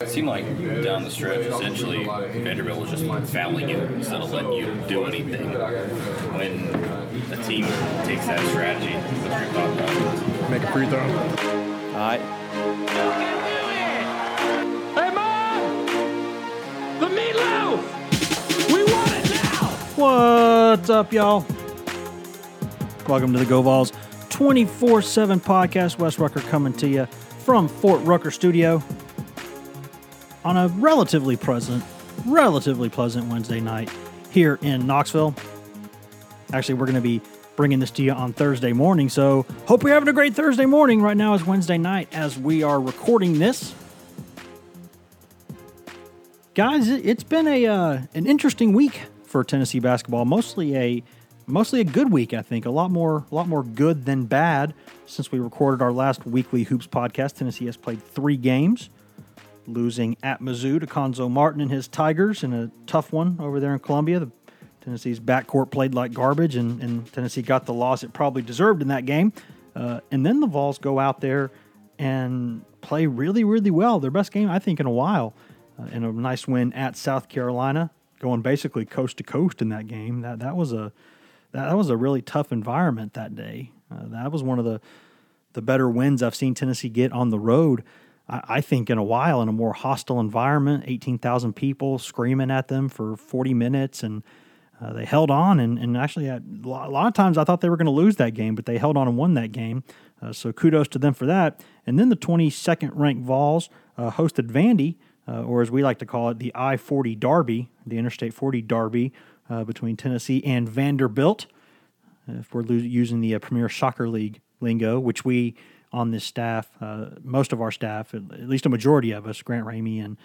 It seemed like down the stretch, essentially, Vanderbilt was just fouling you instead of letting you do anything. When a team takes that strategy, what's your thought process? Make a free throw. All right. Hey, Mom! The meatloaf! We want it now! What's up, y'all? Welcome to the Go Vols 24 7 podcast. Wes Rucker coming to you from Fort Rucker Studio on a relatively pleasant, relatively pleasant Wednesday night here in Knoxville. Actually, we're going to be bringing this to you on Thursday morning, so hope you're having a great Thursday morning. Right now is Wednesday night as we are recording this. Guys, it- it's been a uh, an interesting week for Tennessee basketball. Mostly a mostly a good week, I think. A lot more a lot more good than bad since we recorded our last weekly hoops podcast. Tennessee has played three games, losing at Mizzou to Cuonzo Martin and his Tigers in a tough one over there in Columbia. The Tennessee's backcourt played like garbage, and, and Tennessee got the loss it probably deserved in that game. Uh, and then the Vols go out there and play really, really well. Their best game, I think, in a while. Uh, in a nice win at South Carolina, going basically coast to coast in that game. That that was a that, that was a really tough environment that day. Uh, that was one of the the better wins I've seen Tennessee get on the road. I, think in a while in a more hostile environment, eighteen thousand people screaming at them for forty minutes, and uh, they held on. And, and actually, a lot, of times I thought they were going to lose that game, but they held on and won that game. Uh, so kudos to them for that. And then the twenty second ranked Vols uh, hosted Vandy, uh, or as we like to call it, the I forty Derby, the Interstate forty Derby uh, between Tennessee and Vanderbilt if we're lo- using the uh, Premier Soccer League lingo, which we on this staff, uh, most of our staff, at least a majority of us, Grant Ramey and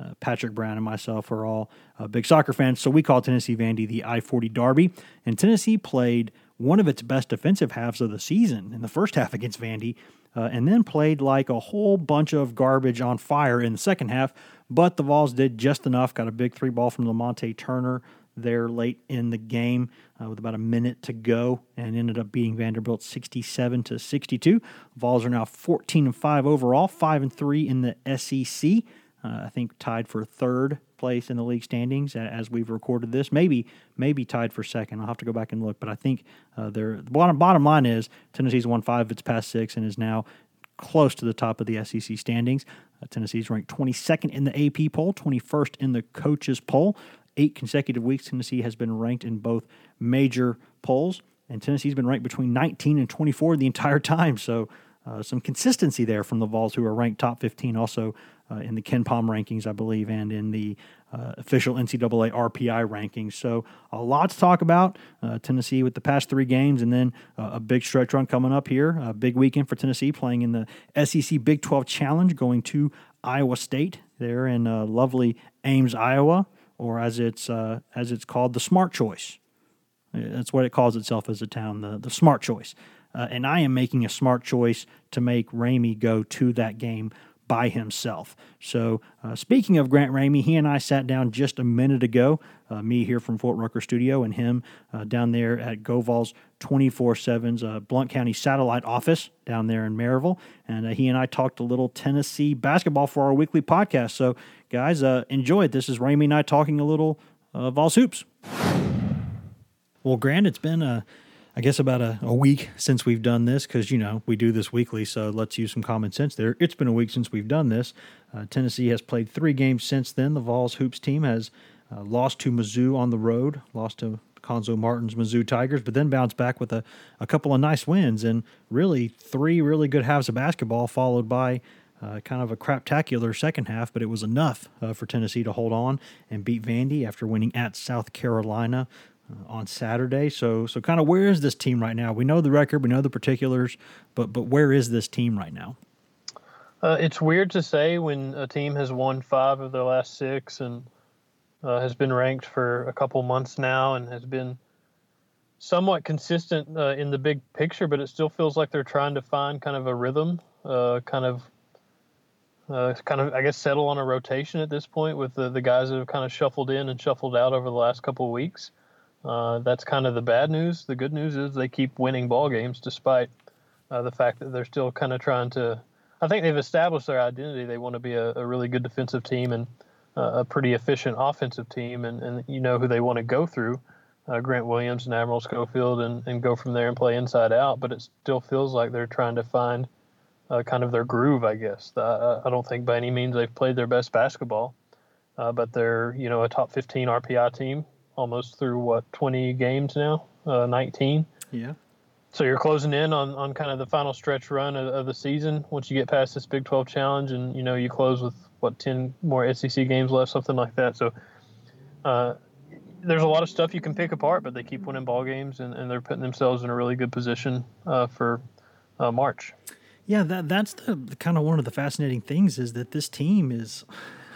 uh, Patrick Brown and myself are all uh, big soccer fans. So we call Tennessee Vandy the I 40 Derby. And Tennessee played one of its best defensive halves of the season in the first half against Vandy, uh, and then played like a whole bunch of garbage on fire in the second half. But the Vols did just enough, got a big three ball from Lamonte Turner there late in the game uh, with about a minute to go and ended up beating Vanderbilt 67 to 62. Vols are now 14 and 5 overall, 5 and 3 in the SEC. Uh, I think tied for third place in the league standings as we've recorded this. Maybe maybe tied for second. I'll have to go back and look, but I think uh, the bottom bottom line is Tennessee's won 5 of its past 6 and is now close to the top of the SEC standings. Uh, Tennessee's ranked 22nd in the AP poll, 21st in the coaches poll. Eight consecutive weeks, Tennessee has been ranked in both major polls, and Tennessee's been ranked between 19 and 24 the entire time. So, uh, some consistency there from the Vols, who are ranked top 15, also uh, in the KenPom rankings, I believe, and in the uh, official NCAA RPI rankings. So, a lot to talk about. Uh, Tennessee with the past three games, and then uh, a big stretch run coming up here. A big weekend for Tennessee playing in the SEC Big 12 Challenge, going to Iowa State there in uh, lovely Ames, Iowa, or as it's uh, as it's called, the Smart Choice. That's what it calls itself as a town, the, the smart choice. Uh, and I am making a smart choice to make Ramey go to that game by himself. So, uh, speaking of Grant Ramey, he and I sat down just a minute ago, uh, me here from Fort Rucker Studio, and him uh, down there at GoVols 24 7's uh, Blount County satellite office down there in Maryville. And uh, he and I talked a little Tennessee basketball for our weekly podcast. So, guys, uh, enjoy it. This is Ramey and I talking a little uh, Vols Hoops. Well, Grant, it's been a, I guess about a, a week since we've done this because you know we do this weekly, so let's use some common sense there. It's been a week since we've done this. Uh, Tennessee has played three games since then. The Vols hoops team has uh, lost to Mizzou on the road, lost to Cuonzo Martin's Mizzou Tigers, but then bounced back with a, a couple of nice wins and really three really good halves of basketball, followed by uh, kind of a craptacular second half, but it was enough uh, for Tennessee to hold on and beat Vandy after winning at South Carolina uh, on Saturday. So, so kind of where is this team right now? We know the record, we know the particulars, but but where is this team right now? Uh, it's weird to say when a team has won five of their last six and uh, has been ranked for a couple months now and has been somewhat consistent uh, in the big picture, but it still feels like they're trying to find kind of a rhythm, kind of, uh, kind of, I guess, settle on a rotation at this point with the, the guys that have kind of shuffled in and shuffled out over the last couple of weeks. Uh, that's kind of the bad news. The good news is they keep winning ball games despite uh, the fact that they're still kind of trying to I think they've established their identity. They want to be a, a really good defensive team and uh, a pretty efficient offensive team, and, and you know who they want to go through. Uh, Grant Williams and Admiral Schofield, and, and go from there and play inside out. But it still feels like they're trying to find uh, kind of their groove, I guess. Uh, I don't think by any means they've played their best basketball, uh, but they're you know a top 15 RPI team almost through what 20 games now, uh, 19. Yeah. So you're closing in on, on kind of the final stretch run of, of, the season. Once you get past this Big 12 challenge, and you know you close with what 10 more SEC games left, something like that. So uh, there's a lot of stuff you can pick apart, but they keep winning ball games, and, and they're putting themselves in a really good position uh, for uh, March. Yeah, that that's the, the, kind of one of the fascinating things is that this team is.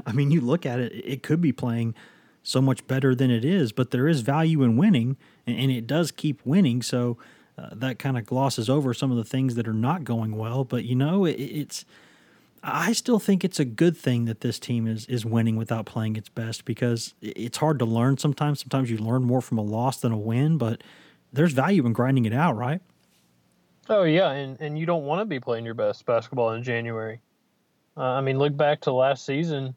I mean, you look at it; it could be playing so much better than it is, but there is value in winning, and, and it does keep winning. So uh, that kind of glosses over some of the things that are not going well. But you know, it, it's I still think it's a good thing that this team is is winning without playing its best because it's hard to learn sometimes. Sometimes you learn more from a loss than a win, but there's value in grinding it out, right? Oh yeah, and and you don't want to be playing your best basketball in January. Uh, I mean, look back to last season.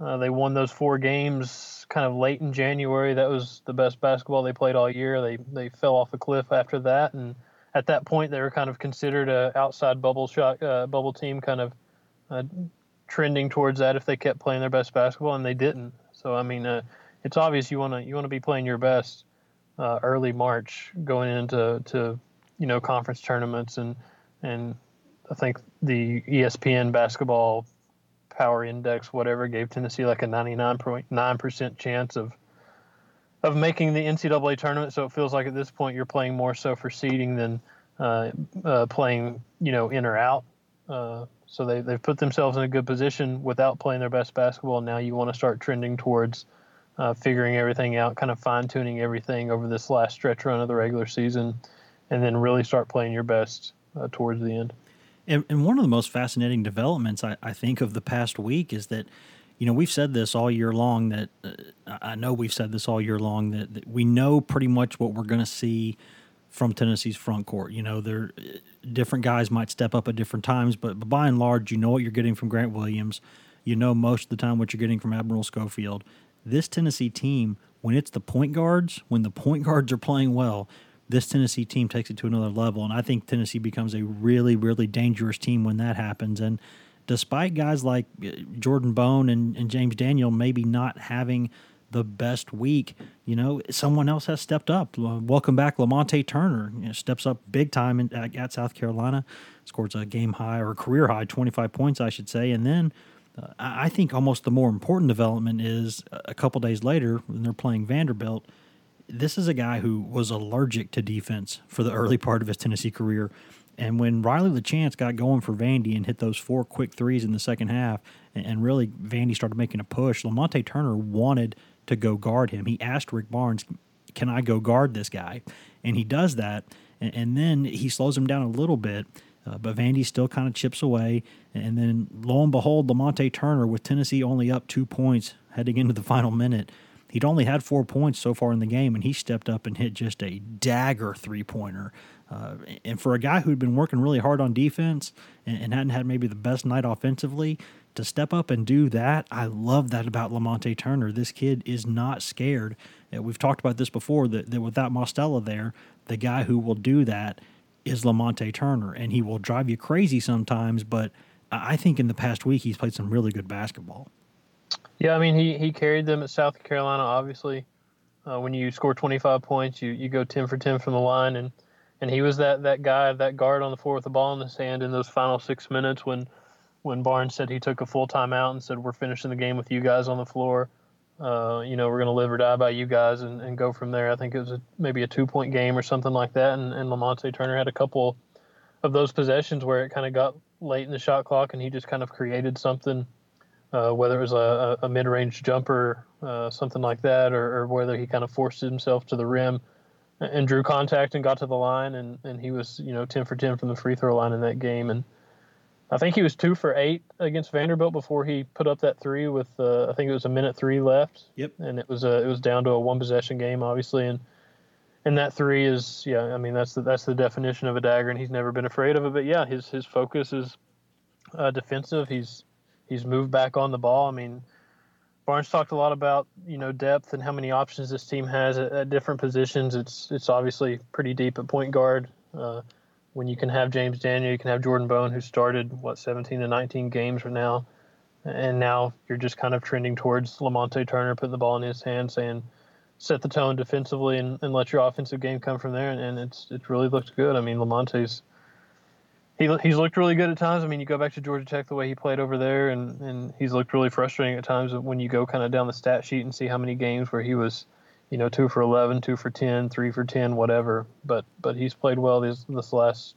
Uh, they won those four games kind of late in January. That was the best basketball they played all year. They they fell off a cliff after that, and at that point they were kind of considered a outside bubble shot uh, bubble team, kind of uh, trending towards that if they kept playing their best basketball, and they didn't. So I mean, uh, it's obvious you want to you want to be playing your best uh, early March going into to you know conference tournaments and and I think the ESPN basketball power index, whatever, gave Tennessee like a 99.9% chance of of making the NCAA tournament. So it feels like at this point you're playing more so for seeding than uh, uh, playing, you know, in or out. Uh, so they, they've put themselves in a good position without playing their best basketball. Now you want to start trending towards uh, figuring everything out, kind of fine tuning everything over this last stretch run of the regular season, and then really start playing your best uh, towards the end. And, and one of the most fascinating developments I, I think of the past week is that, you know, we've said this all year long that uh, I know we've said this all year long that, that we know pretty much what we're going to see from Tennessee's front court. You know, there different guys might step up at different times, but, but by and large, you know what you're getting from Grant Williams. You know most of the time what you're getting from Admiral Schofield. This Tennessee team, when it's the point guards, when the point guards are playing well, this Tennessee team takes it to another level. And I think Tennessee becomes a really, really dangerous team when that happens. And despite guys like uh, Jordan Bone and, and James Daniel maybe not having the best week, you know, someone else has stepped up. Welcome back, Lamonte Turner. You know, steps up big time in, at, at, South Carolina, scores a game high or career high, 25 points, I should say. And then uh, I think almost the more important development is a couple days later when they're playing Vanderbilt – this is a guy who was allergic to defense for the early part of his Tennessee career. And when Riley LaChance got going for Vandy and hit those four quick threes in the second half, and, really Vandy started making a push, Lamonte Turner wanted to go guard him. He asked Rick Barnes, Can I go guard this guy? And he does that. And, and then he slows him down a little bit. Uh, but Vandy still kind of chips away. And then lo and behold, Lamonte Turner, with Tennessee only up two points heading into the final minute, He'd only had four points so far in the game, and he stepped up and hit just a dagger three pointer. Uh, and for a guy who'd been working really hard on defense and, and, hadn't had maybe the best night offensively, to step up and do that, I love that about Lamonte Turner. This kid is not scared. Uh, we've talked about this before that, that without Mostella there, the guy who will do that is Lamonte Turner, and he will drive you crazy sometimes. But I think in the past week he's played some really good basketball. Yeah, I mean he he carried them at South Carolina. Obviously, uh, when you score 25 points, you, you go 10 for 10 from the line, and and he was that that guy, that guard on the floor with the ball in his hand in those final six minutes when when Barnes said he took a full timeout and said we're finishing the game with you guys on the floor. Uh, you know, we're going to live or die by you guys and, and go from there. I think it was a, maybe a two point game or something like that. And, and Lamonte Turner had a couple of those possessions where it kind of got late in the shot clock and he just kind of created something uh, whether it was a, a mid-range jumper, uh, something like that, or, or, whether he kind of forced himself to the rim and drew contact and got to the line, and, and he was you know 10 for 10 from the free throw line in that game, and I think he was two for eight against Vanderbilt before he put up that three with uh, I think it was a minute three left. Yep. And it was a it was down to a one possession game, obviously, and and that three is yeah I mean that's the that's the definition of a dagger, and he's never been afraid of it. But yeah, his his focus is uh, defensive. He's he's moved back on the ball. I mean, Barnes talked a lot about you know depth and how many options this team has at, at different positions. It's it's obviously pretty deep at point guard. Uh, when you can have James Daniel, you can have Jordan Bone, who started what 17 to 19 games right now, and now you're just kind of trending towards Lamonte Turner putting the ball in his hand, saying set the tone defensively and, and let your offensive game come from there. And, and it's it's really looked good. I mean, Lamonte's he, he's looked really good at times. I mean, you go back to Georgia Tech, the way he played over there, and, and he's looked really frustrating at times when you go kind of down the stat sheet and see how many games where he was, you know, two for 11, two for 10, three for 10, whatever. But but he's played well this this last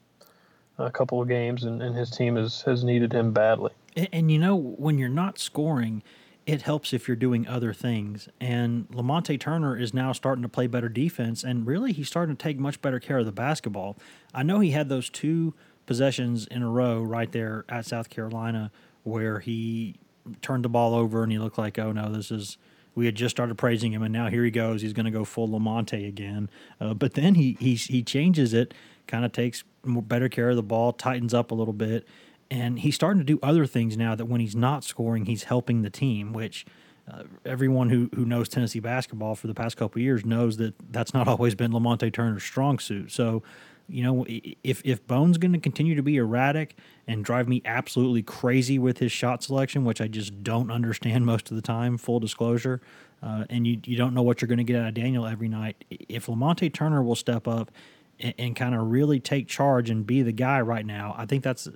uh, couple of games, and, and his team has, has needed him badly. And, and you know, when you're not scoring, it helps if you're doing other things. And Lamonte Turner is now starting to play better defense, and really he's starting to take much better care of the basketball. I know he had those two possessions in a row right there at South Carolina where he turned the ball over and he looked like, oh no, this is. We had just started praising him, and now here he goes. He's going to go full Lamonte again. Uh, but then he he he changes it, kind of takes better care of the ball, tightens up a little bit, and he's starting to do other things now that when he's not scoring, he's helping the team, which. Uh, everyone who, who knows Tennessee basketball for the past couple years knows that that's not always been Lamonte Turner's strong suit. So you know, if if Bone's going to continue to be erratic and drive me absolutely crazy with his shot selection, which I just don't understand most of the time, full disclosure, uh, and you you don't know what you're going to get out of Daniel every night. If Lamonte Turner will step up and, and kind of really take charge and be the guy right now, I think that's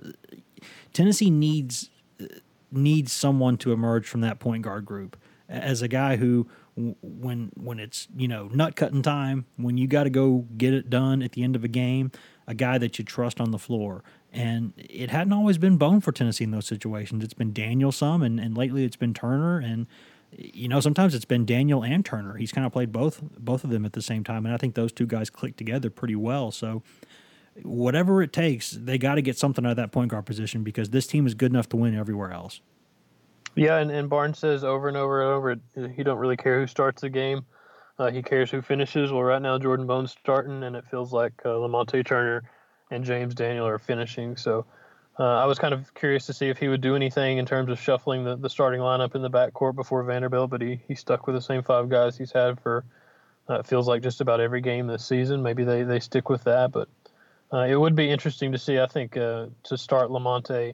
Tennessee needs needs someone to emerge from that point guard group as a guy who when when it's you know nut cutting time, when you got to go get it done at the end of a game, a guy that you trust on the floor. And it hadn't always been Bone for Tennessee in those situations. It's been Daniel some, and, and lately it's been Turner. And you know sometimes it's been Daniel and Turner. He's kind of played both both of them at the same time, and I think those two guys click together pretty well. So whatever it takes, they got to get something out of that point guard position because this team is good enough to win everywhere else. Yeah, and, and Barnes says over and over and over, he don't really care who starts the game. Uh, he cares who finishes. Well, right now Jordan Bone's starting, and it feels like uh, Lamonte Turner and James Daniel are finishing. So uh, I was kind of curious to see if he would do anything in terms of shuffling the, the starting lineup in the backcourt before Vanderbilt, but he, he stuck with the same five guys he's had for uh, it feels like just about every game this season. Maybe they, they stick with that, but uh, it would be interesting to see, I think, uh, to start Lamonte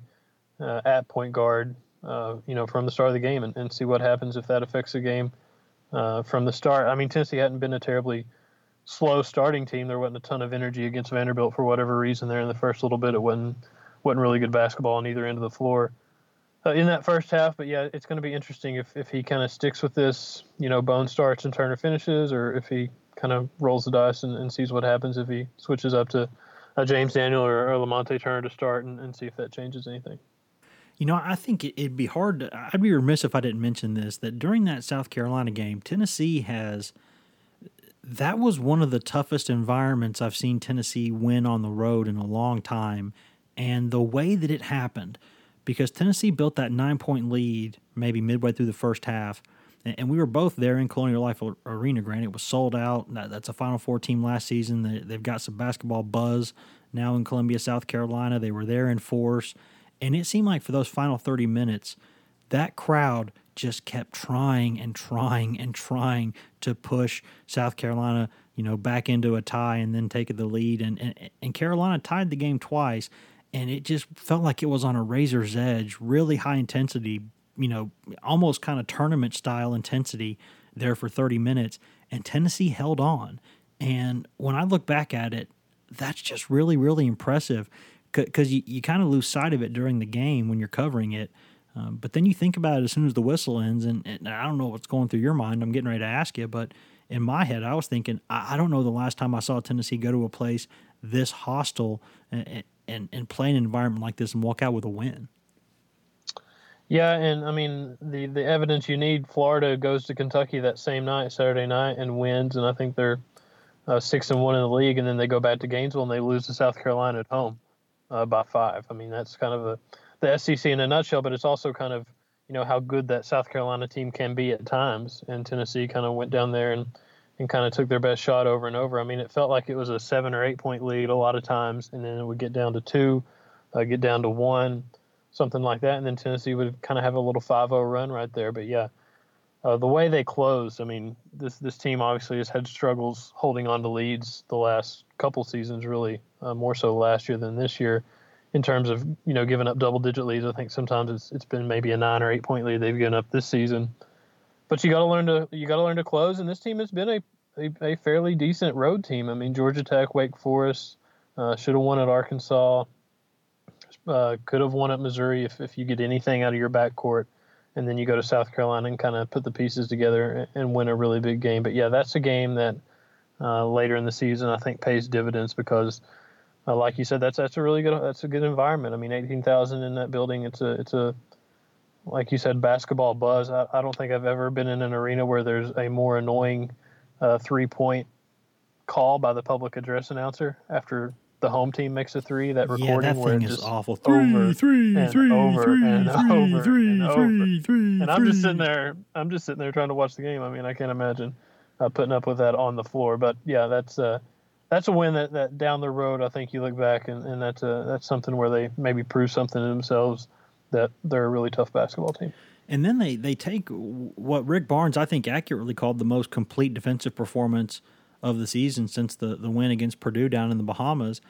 uh, at point guard uh, you know, from the start of the game and, and see what happens if that affects the game uh, from the start. I mean, Tennessee hadn't been a terribly slow starting team. There wasn't a ton of energy against Vanderbilt for whatever reason there in the first little bit. It wasn't wasn't really good basketball on either end of the floor uh, in that first half. But yeah, it's going to be interesting if, if he kind of sticks with this, you know, Bone starts and Turner finishes, or if he kind of rolls the dice and, and sees what happens if he switches up to a James Daniel or, or Lamonte Turner to start and, and see if that changes anything. You know, I think it'd be hard. To, I'd be remiss if I didn't mention this that during that South Carolina game, Tennessee has. That was one of the toughest environments I've seen Tennessee win on the road in a long time. And the way that it happened, because Tennessee built that nine point lead maybe midway through the first half. And we were both there in Colonial Life Arena. Granted, it was sold out. That's a Final Four team last season. They've got some basketball buzz now in Columbia, South Carolina. They were there in force. And it seemed like for those final 30 minutes, that crowd just kept trying and trying and trying to push South Carolina, you know, back into a tie and then take the lead. And, and, and Carolina tied the game twice. And it just felt like it was on a razor's edge, really high intensity, you know, almost kind of tournament style intensity there for 30 minutes. And Tennessee held on. And when I look back at it, that's just really, really impressive because you, you kind of lose sight of it during the game when you're covering it. Um, but then you think about it as soon as the whistle ends, and, and, I don't know what's going through your mind. I'm getting ready to ask you, but in my head, I was thinking, I, I don't know the last time I saw Tennessee go to a place this hostile and, and, and play an environment like this and walk out with a win. Yeah, and I mean the the evidence you need. Florida goes to Kentucky that same night, Saturday night, and wins, and I think they're uh, six and one in the league, and then they go back to Gainesville and they lose to South Carolina at home uh, by five. I mean, that's kind of a, the SEC in a nutshell, but it's also kind of you know how good that South Carolina team can be at times. And Tennessee kind of went down there and and kind of took their best shot over and over. I mean, it felt like it was a seven or eight point lead a lot of times, and then it would get down to two, uh, get down to one. something like that, and then Tennessee would kind of have a little 5-0 run right there. But yeah, uh, the way they closed, I mean, this this team obviously has had struggles holding on to leads the last couple seasons, really uh, more so last year than this year, in terms of you know giving up double digit leads. I think sometimes it's it's been maybe a nine or eight point lead they've given up this season. But you got to learn to you got to learn to close, and this team has been a, a, a fairly decent road team. I mean, Georgia Tech, Wake Forest uh, should have won at Arkansas. Uh, could have won at Missouri if, if you get anything out of your backcourt and then you go to South Carolina and kind of put the pieces together and win a really big game. But yeah, that's a game that uh, later in the season I think pays dividends because, like you said, that's that's a really good that's a good environment. I mean, eighteen thousand in that building. It's a it's a like you said, basketball buzz. I, I don't think I've ever been in an arena where there's a more annoying uh, three point call by the public address announcer after the home team makes a three. That recording yeah, that where it is just awful. over Three, and three, over three, and three, over three, and over. three, three, and I'm just sitting there. I'm just sitting there trying to watch the game. I mean, I can't imagine uh, putting up with that on the floor. But yeah, that's uh, that's a win that, that down the road. I think you look back and, and that's a, that's something where they maybe prove something to themselves that they're a really tough basketball team. And then they, they take what Rick Barnes, I think, accurately called the most complete defensive performance of the season since the, the win against Purdue down in the Bahamas.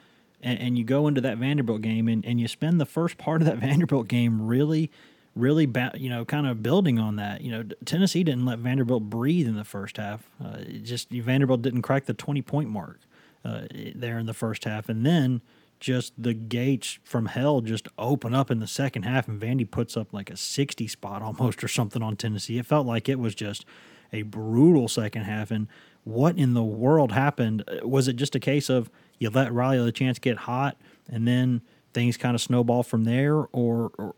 And, and you go into that Vanderbilt game and, and you spend the first part of that Vanderbilt game really, really, ba- you know, kind of building on that. You know, Tennessee didn't let Vanderbilt breathe in the first half. Uh, just Vanderbilt didn't crack the 20 point mark uh, there in the first half. And then just the gates from hell just open up in the second half, and Vandy puts up like a 60 spot almost or something on Tennessee. It felt like it was just a brutal second half. And what in the world happened? Was it just a case of you let Riley LaChance get hot and then things kind of snowball from there, or, or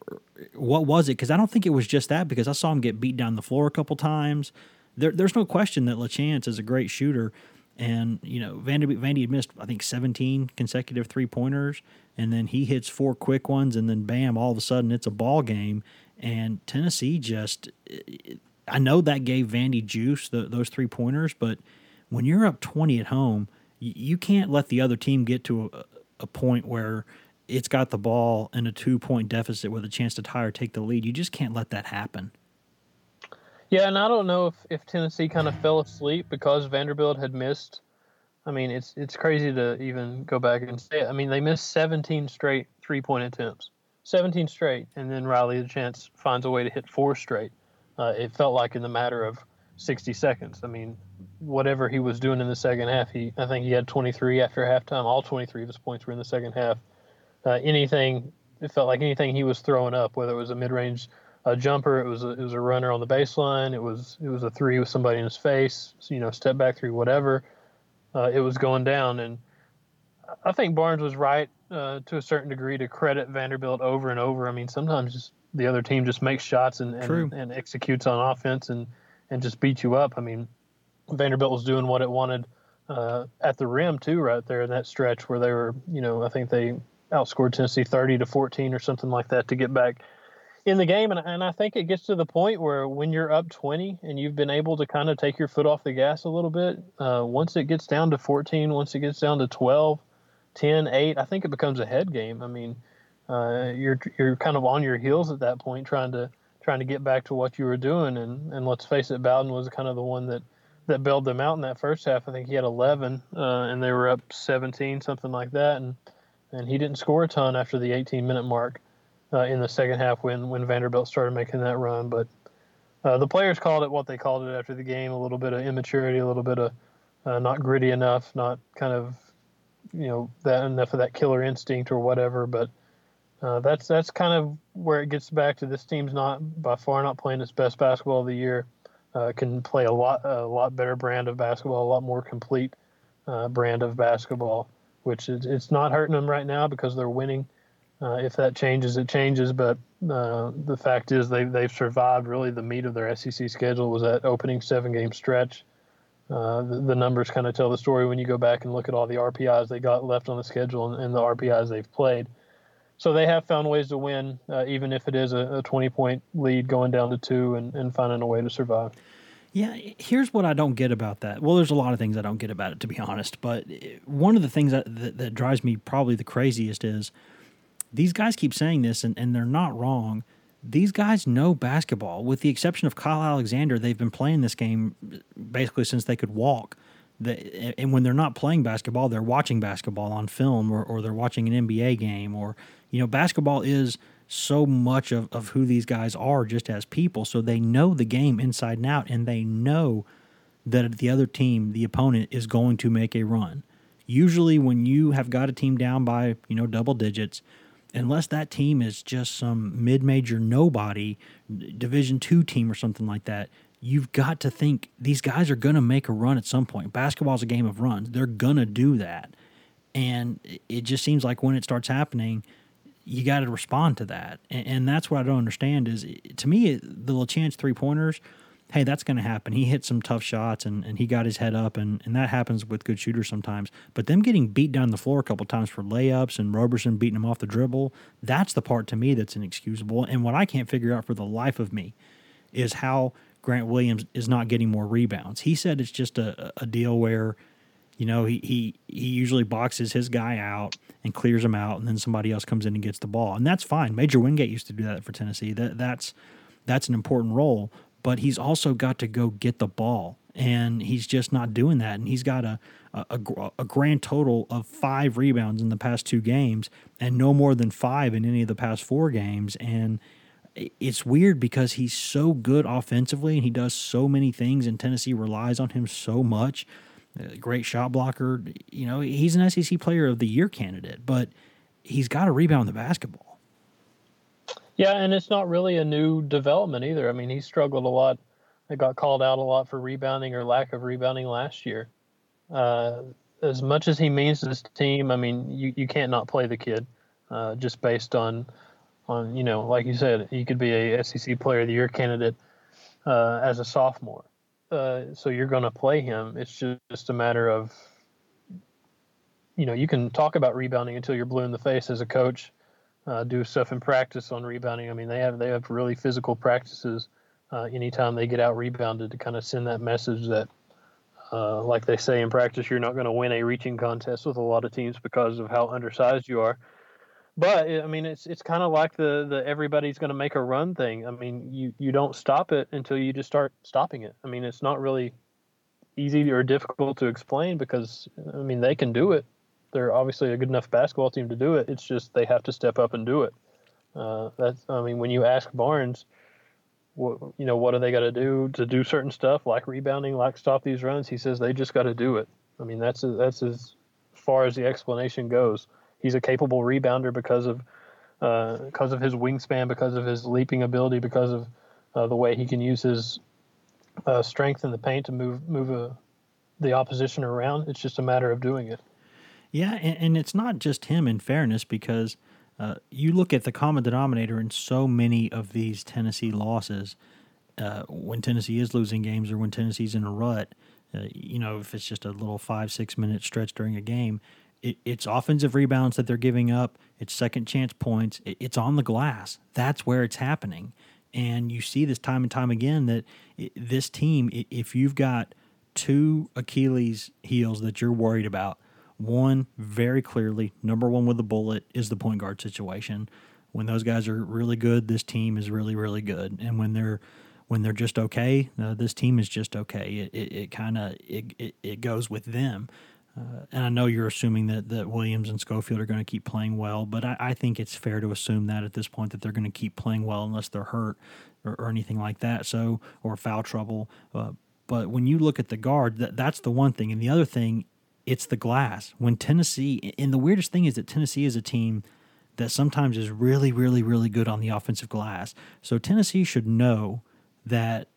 what was it? Because I don't think it was just that. Because I saw him get beat down the floor a couple times. There, there's no question that LaChance is a great shooter. And, you know, Vandy, Vandy had missed, I think, 17 consecutive three pointers. And then he hits four quick ones. And then, bam, all of a sudden it's a ball game. And Tennessee just, I know that gave Vandy juice, the, those three pointers. But when you're up 20 at home, you, you can't let the other team get to a, a point where it's got the ball in a two point deficit with a chance to tie or take the lead. You just can't let that happen. Yeah, and I don't know if, if Tennessee kind of fell asleep because Vanderbilt had missed. I mean, it's it's crazy to even go back and say it. I mean, they missed 17 straight three point attempts, 17 straight, and then Riley LaChance finds a way to hit four straight. Uh, it felt like in the matter of 60 seconds. I mean, whatever he was doing in the second half, he I think he had 23 after halftime. All 23 of his points were in the second half. Uh, anything it felt like anything he was throwing up, whether it was a mid range a jumper. It was a, it was a runner on the baseline. It was it was a three with somebody in his face. You know, step back three, whatever. Uh, it was going down, and I think Barnes was right uh, to a certain degree to credit Vanderbilt over and over. I mean, sometimes just the other team just makes shots and and, and executes on offense and and just beats you up. I mean, Vanderbilt was doing what it wanted uh, at the rim too, right there in that stretch where they were. You know, I think they outscored Tennessee 30 to 14 or something like that to get back in the game. And, and I think it gets to the point where when you're up 20 and you've been able to kind of take your foot off the gas a little bit, uh, once it gets down to 14, once it gets down to 12, 10, 8, I think it becomes a head game. I mean, uh, you're you're kind of on your heels at that point, trying to trying to get back to what you were doing. And, and let's face it, Bowden was kind of the one that that bailed them out in that first half. I think he had 11, uh, and they were up 17, something like that, and and he didn't score a ton after the 18 minute mark uh, in the second half when when Vanderbilt started making that run. But uh, the players called it what they called it after the game: a little bit of immaturity, a little bit of uh, not gritty enough, not kind of you know that enough of that killer instinct or whatever. But uh, that's that's kind of where it gets back to this team's not by far not playing its best basketball of the year. Uh, can play a lot a lot better brand of basketball, a lot more complete uh, brand of basketball, which is it's not hurting them right now because they're winning. Uh, if that changes, it changes. But uh, the fact is, they they've survived. Really, the meat of their SEC schedule was that opening seven game stretch. Uh, the, the, numbers kind of tell the story when you go back and look at all the RPIs they got left on the schedule and, and the RPIs they've played. So they have found ways to win, uh, even if it is a, a 20 point lead going down to two and, and finding a way to survive. Yeah, here's what I don't get about that. Well, there's a lot of things I don't get about it, to be honest. But one of the things that, that, that drives me probably the craziest is these guys keep saying this, and, and they're not wrong. These guys know basketball. With the exception of Kyle Alexander, they've been playing this game basically since they could walk. The, and when they're not playing basketball, they're watching basketball on film or, or they're watching an NBA game or, you know, basketball is so much of, of who these guys are just as people. So they know the game inside and out and they know that the other team, the opponent, is going to make a run. Usually, when you have got a team down by, you know, double digits, unless that team is just some mid-major nobody division two team or something like that you've got to think these guys are going to make a run at some point. Basketball's a game of runs. They're going to do that. And it just seems like when it starts happening you got to respond to that. And, and, that's what i don't understand is to me the little chance three pointers hey, that's going to happen. He hit some tough shots and, and he got his head up, and, and that happens with good shooters sometimes. But them getting beat down the floor a couple times for layups and Roberson beating him off the dribble, that's the part to me that's inexcusable. And what I can't figure out for the life of me is how Grant Williams is not getting more rebounds. He said it's just a, a deal where, you know, he, he, he usually boxes his guy out and clears him out, and then somebody else comes in and gets the ball. And that's fine. Major Wingate used to do that for Tennessee. That, that's, that's an important role but he's also got to go get the ball. And he's just not doing that. And he's got a, a, a, grand total of five rebounds in the past two games and no more than five in any of the past four games. And it's weird because he's so good offensively and he does so many things, and Tennessee relies on him so much. Uh, great shot blocker. You know, he's an SEC player of the year candidate, but he's got to rebound the basketball. Yeah, and it's not really a new development either. I mean, he struggled a lot. He got called out a lot for rebounding or lack of rebounding last year. Uh, as much as he means to this team, I mean, you, you can't not play the kid uh, just based on, on you know, like you said, he could be a SEC Player of the Year candidate uh, as a sophomore. Uh, so you're going to play him. It's just, just a matter of, you know, you can talk about rebounding until you're blue in the face as a coach uh, do stuff in practice on rebounding. I mean, they have they have really physical practices uh, anytime they get out rebounded to kind of send that message that, uh, like they say in practice, you're not going to win a reaching contest with a lot of teams because of how undersized you are. But I mean, it's it's kind of like the the everybody's going to make a run thing. I mean, you you don't stop it until you just start stopping it. I mean, it's not really easy or difficult to explain because I mean they can do it they're obviously a good enough basketball team to do it. It's just they have to step up and do it. Uh, that's I mean, when you ask Barnes, what you know, what are they got to do to do certain stuff like rebounding, like stop these runs? He says they just got to do it. I mean, that's that's as far as the explanation goes. He's a capable rebounder because of uh, because of his wingspan, because of his leaping ability, because of uh, the way he can use his uh, strength in the paint to move move a, the opposition around. It's just a matter of doing it. Yeah, and, and it's not just him. In fairness, because uh, you look at the common denominator in so many of these Tennessee losses. Uh, when Tennessee is losing games or when Tennessee's in a rut, uh, you know, if it's just a little five, six minute stretch during a game, it, it's offensive rebounds that they're giving up, it's second chance points, it, it's on the glass. That's where it's happening. And you see this time and time again that this team, if you've got two Achilles heels that you're worried about, one, very clearly, number one with a bullet is the point guard situation. When those guys are really good, this team is really, really good. And when they're when they're just okay, uh, this team is just okay. It it, it kind of it, it, it goes with them. Uh, and I know you're assuming that, that Williams and Schofield are going to keep playing well, but I, I, think it's fair to assume that at this point that they're going to keep playing well unless they're hurt or, or anything like that. So or foul trouble. Uh, but when you look at the guard, that, that's the one thing, and the other thing it's the glass. When Tennessee, and the weirdest thing is that Tennessee is a team that sometimes is really, really, really good on the offensive glass. So Tennessee should know that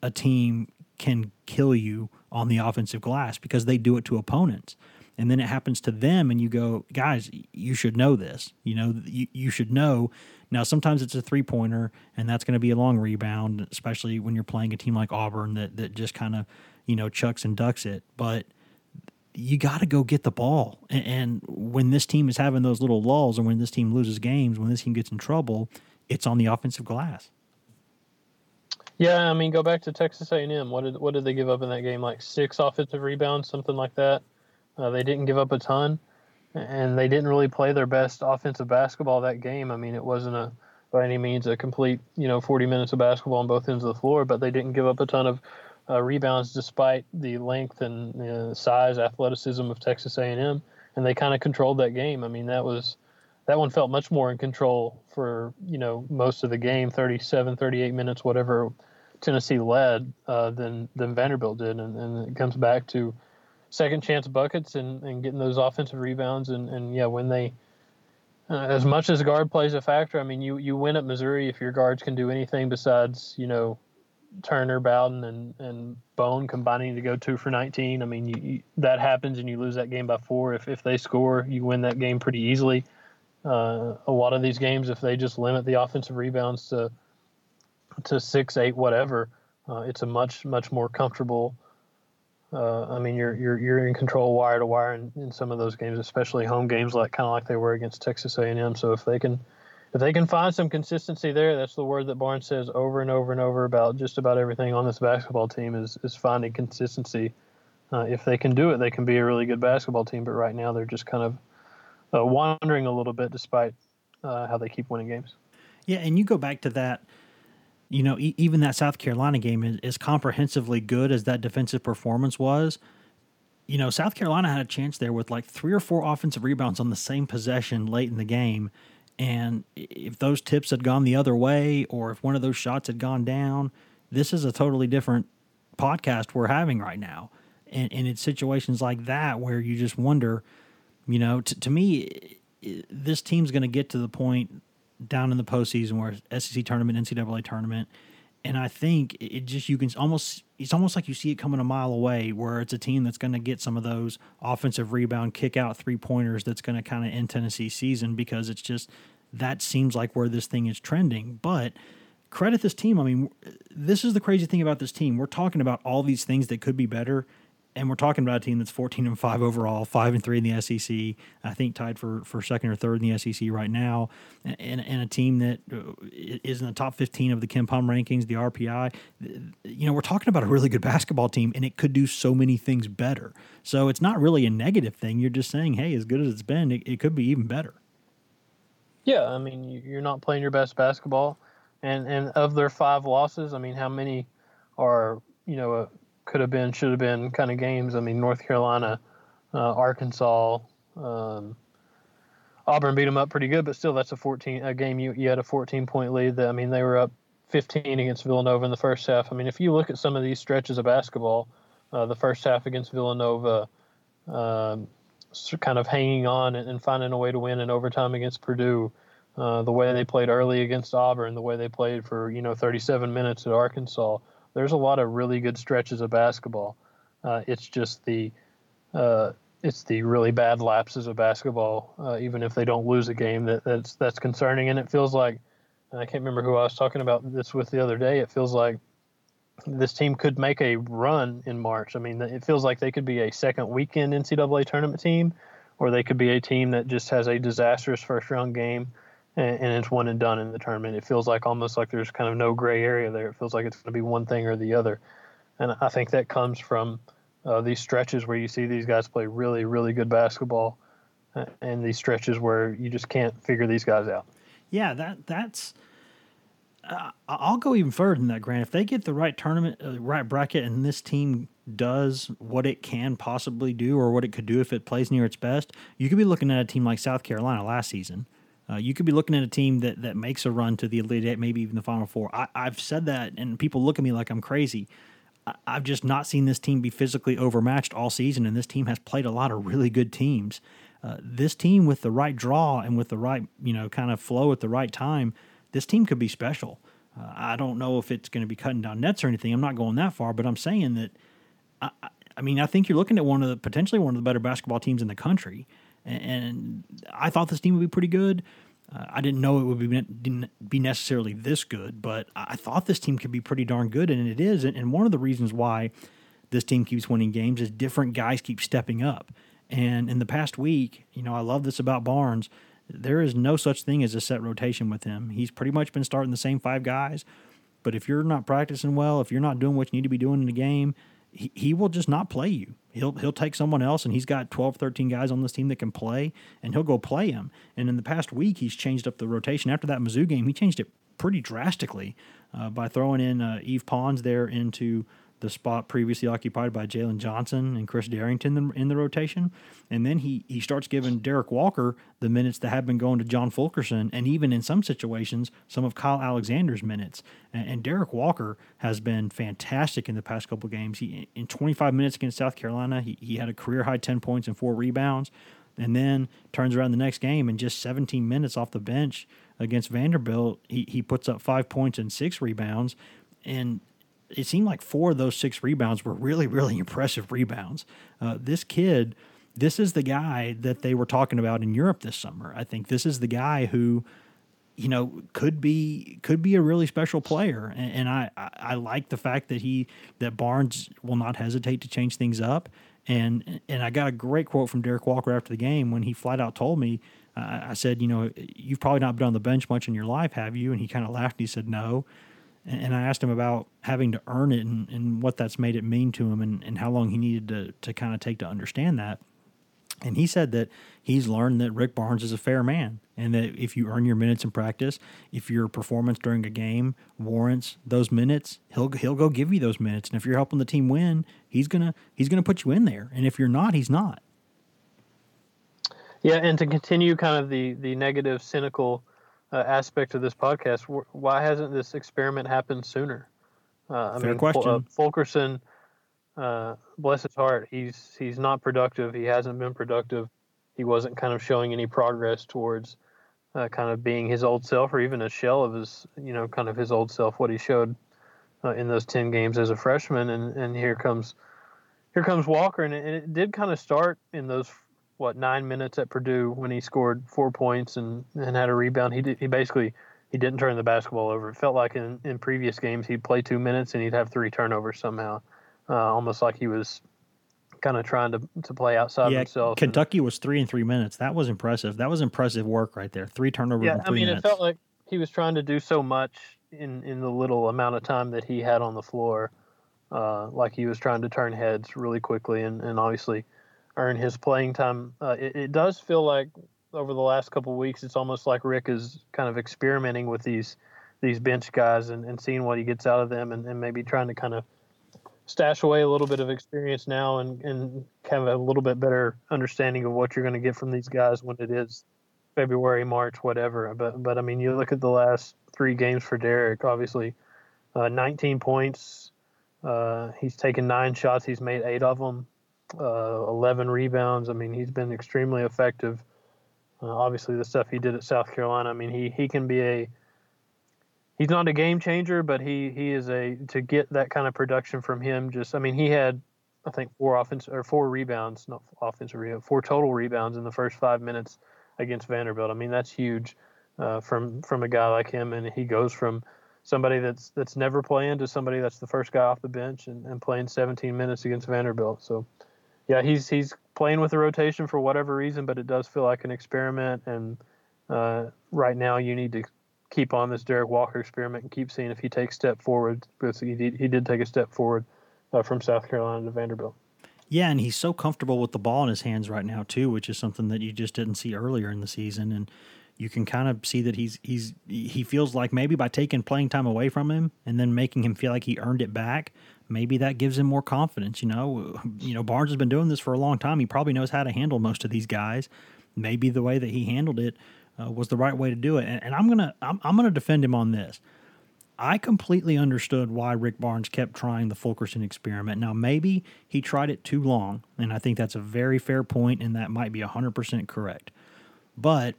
a team can kill you on the offensive glass because they do it to opponents. And then it happens to them, and you go, guys, you should know this. You know, you, you should know. Now, sometimes it's a three pointer, and that's going to be a long rebound, especially when you're playing a team like Auburn that, that just kind of, you know, chucks and ducks it. But you got to go get the ball. And, and, when this team is having those little lulls, or when this team loses games, when this team gets in trouble, it's on the offensive glass. Yeah, I mean, go back to Texas A&M. What did what did they give up in that game? Like six offensive rebounds, something like that. Uh, they didn't give up a ton, and they didn't really play their best offensive basketball that game. I mean, it wasn't a by any means a complete you know 40 minutes of basketball on both ends of the floor, but they didn't give up a ton of uh, rebounds despite the length and size, athleticism of Texas A&M, and they kind of controlled that game. I mean, that was that one felt much more in control for you know most of the game, 37, 38 minutes, whatever Tennessee led uh, than than Vanderbilt did, and, and it comes back to second chance buckets and, and getting those offensive rebounds, and, and yeah, when they uh, as much as guard plays a factor, I mean, you you win at Missouri if your guards can do anything besides you know Turner, Bowden, and and Bone combining to go two for 19. I mean, you, you, that happens and you lose that game by four. If if they score, you win that game pretty easily. Uh, a lot of these games, if they just limit the offensive rebounds to to six, eight, whatever, uh, it's a much much more comfortable. Uh, I mean, you're you're you're in control wire to wire in, in some of those games, especially home games, like kind of like they were against Texas A&M. So if they can if they can find some consistency there, that's the word that Barnes says over and over and over about just about everything on this basketball team is is finding consistency. Uh, if they can do it, they can be a really good basketball team. But right now, they're just kind of uh, wandering a little bit, despite uh, how they keep winning games. Yeah, and you go back to that you know, e- even that South Carolina game is, as comprehensively good as that defensive performance was. You know, South Carolina had a chance there with like three or four offensive rebounds on the same possession late in the game. And if those tips had gone the other way, or if one of those shots had gone down, this is a totally different podcast we're having right now. And, and it's situations like that where you just wonder, you know, t- to me, this team's going to get to the point down in the postseason where SEC tournament, NCAA tournament. And I think it just you can almost it's almost like you see it coming a mile away where it's a team that's going to get some of those offensive rebound kick out three pointers that's going to kind of end Tennessee season because it's just that seems like where this thing is trending. But credit this team. I mean, this is the crazy thing about this team. We're talking about all these things that could be better, and we're talking about a team that's 14 and 5 overall, 5 and 3 in the SEC, I think tied for, for second or third in the SEC right now, and, and a team that uh, in the top 15 of the KenPom rankings, the RPI. You know, we're talking about a really good basketball team, and it could do so many things better. So it's not really a negative thing. You're just saying, hey, as good as it's been, it, it could be even better. Yeah, I mean, you're not playing your best basketball. And, and of their five losses, I mean, how many are, you know, could have been, should have been kind of games. I mean, North Carolina, uh, Arkansas, um, Auburn beat them up pretty good, but still, that's a 14 a game you, you had a 14 point lead. That I mean, they were up 15 against Villanova in the first half. I mean, if you look at some of these stretches of basketball, uh, the first half against Villanova, um, kind of hanging on and, and, finding a way to win in overtime against Purdue. Uh, the way they played early against Auburn, the way they played for you know 37 minutes at Arkansas, there's a lot of really good stretches of basketball. Uh, it's just the uh, it's the really bad lapses of basketball, uh, even if they don't lose a game, that, that's that's concerning. And it feels like I can't remember who I was talking about this with the other day. It feels like this team could make a run in March. I mean, it feels like they could be a second weekend NCAA tournament team, or they could be a team that just has a disastrous first round game and, and it's one and done in the tournament. It feels like almost like there's kind of no gray area there. It feels like it's going to be one thing or the other, and I think that comes from uh, these stretches where you see these guys play really, really good basketball, uh, and these stretches where you just can't figure these guys out. Yeah, that that's. Uh, I'll go even further than that, Grant. If they get the right tournament, uh, right bracket, and this team does what it can possibly do, or what it could do if it plays near its best, you could be looking at a team like South Carolina last season, uh, you could be looking at a team that, that makes a run to the Elite Eight, maybe even the Final Four. I, have said that, and people look at me like I'm crazy. I, I've just not seen this team be physically overmatched all season, and this team has played a lot of really good teams. Uh, this team, with the right draw and with the right, you know, kind of flow at the right time, this team could be special. Uh, I don't know if it's going to be cutting down nets or anything. I'm not going that far, but I'm saying that. I, I mean, I think you're looking at one of the potentially one of the better basketball teams in the country and I thought this team would be pretty good. Uh, I didn't know it would be didn't be necessarily this good, but I thought this team could be pretty darn good, and it is. And one of the reasons why this team keeps winning games is different guys keep stepping up. And in the past week, you know, I love this about Barnes. There is no such thing as a set rotation with him. He's pretty much been starting the same five guys. But if you're not practicing well, if you're not doing what you need to be doing in the game, he, he will just not play you he'll he'll take someone else, and he's got 12, 13 guys on this team that can play, and he'll go play him. And in the past week, he's changed up the rotation. After that Mizzou game, he changed it pretty drastically uh, by throwing in uh, Yves Pons there into the spot previously occupied by Jalen Johnson and Chris Darrington in the rotation. And then he, he starts giving Derek Walker the minutes that have been going to John Fulkerson, and even in some situations, some of Kyle Alexander's minutes. And, and Derek Walker has been fantastic in the past couple games. He In 25 minutes against South Carolina, he, he had a career high 10 points and four rebounds. And then turns around the next game and just 17 minutes off the bench against Vanderbilt, he, he puts up five points and six rebounds. And it seemed like four of those six rebounds were really, really impressive rebounds. Uh, this kid, this is the guy that they were talking about in Europe this summer. I think this is the guy who, you know, could be could be a really special player. And, and I, I, I like the fact that he that Barnes will not hesitate to change things up. And and I got a great quote from Derek Walker after the game when he flat out told me. Uh, I said, you know, you've probably not been on the bench much in your life, have you? And he kind of laughed. And he said, no and I asked him about having to earn it and, and what that's made it mean to him and, and how long he needed to, to kind of take to understand that. And he said that he's learned that Rick Barnes is a fair man and that if you earn your minutes in practice, if your performance during a game warrants those minutes, he'll he'll go give you those minutes. And if you're helping the team win, he's gonna he's gonna put you in there. And if you're not, he's not. Yeah, and to continue kind of the the negative, cynical uh, aspect of this podcast. Why hasn't this experiment happened sooner? Uh, I Fair mean, question. Uh, Fulkerson, uh, bless his heart, he's he's not productive. He hasn't been productive. He wasn't kind of showing any progress towards uh, kind of being his old self, or even a shell of his, you know, kind of his old self. What he showed uh, in those ten games as a freshman, and and here comes here comes Walker, and it, and it did kind of start in those what nine minutes at Purdue when he scored four points and, and had a rebound. He did, he basically he didn't turn the basketball over. It felt like in, in previous games he'd play two minutes and he'd have three turnovers somehow, uh, almost like he was kind of trying to to play outside yeah, himself. Kentucky and, was three and three minutes. That was impressive. That was impressive work right there. Three turnovers. Yeah, I mean, minutes. it felt like he was trying to do so much in in the little amount of time that he had on the floor. Uh, like he was trying to turn heads really quickly, and, and obviously earn his playing time. Uh, it, it, does feel like over the last couple of weeks, it's almost like Rick is kind of experimenting with these these bench guys and, and seeing what he gets out of them, and, and maybe trying to kind of stash away a little bit of experience now and, and have a little bit better understanding of what you're going to get from these guys when it is February, March, whatever. But but I mean, you look at the last three games for Derek. Obviously, uh, 19 points. Uh, he's taken nine shots. He's made eight of them uh, 11 rebounds. I mean, he's been extremely effective. Uh, obviously, the stuff he did at South Carolina. I mean, he he can be a he's not a game changer, but he he is a to get that kind of production from him. Just I mean, he had I think four offense or four rebounds, not offensive rebounds, four total rebounds in the first five minutes against Vanderbilt. I mean, that's huge uh, from from a guy like him, and he goes from somebody that's that's never playing to somebody that's the first guy off the bench and, and playing 17 minutes against Vanderbilt. So yeah, he's he's playing with the rotation for whatever reason, but it does feel like an experiment. And uh, right now, you need to keep on this Derek Walker experiment and keep seeing if he takes step forward because he did, he did take a step forward uh, from South Carolina to Vanderbilt. Yeah, and he's so comfortable with the ball in his hands right now too, which is something that you just didn't see earlier in the season. And you can kind of see that he's he's he feels like maybe by taking playing time away from him and then making him feel like he earned it back, maybe that gives him more confidence. You know, you know Barnes has been doing this for a long time. He probably knows how to handle most of these guys. Maybe the way that he handled it uh, was the right way to do it. And, and I'm gonna I'm, I'm gonna defend him on this. I completely understood why Rick Barnes kept trying the Fulkerson experiment. Now, maybe he tried it too long, and I think that's a very fair point, and that might be 100% correct. But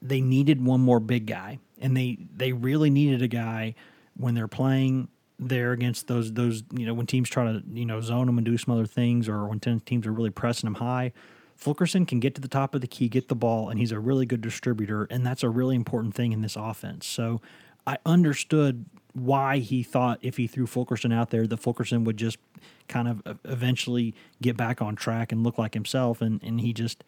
they needed one more big guy, and they, they really needed a guy when they're playing there against those those you know when teams try to you know zone them and do some other things or when teams are really pressing them high fulkerson can get to the top of the key get the ball and he's a really good distributor and that's a really important thing in this offense. So i understood why he thought if he threw fulkerson out there that fulkerson would just kind of eventually get back on track and look like himself and, and he just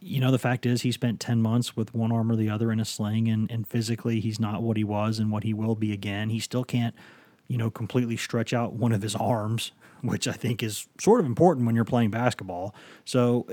you know the fact is he spent 10 months with one arm or the other in a sling and, and physically he's not what he was and what he will be again. He still can't you know, completely stretch out one of his arms, which I think is sort of important when you're playing basketball. So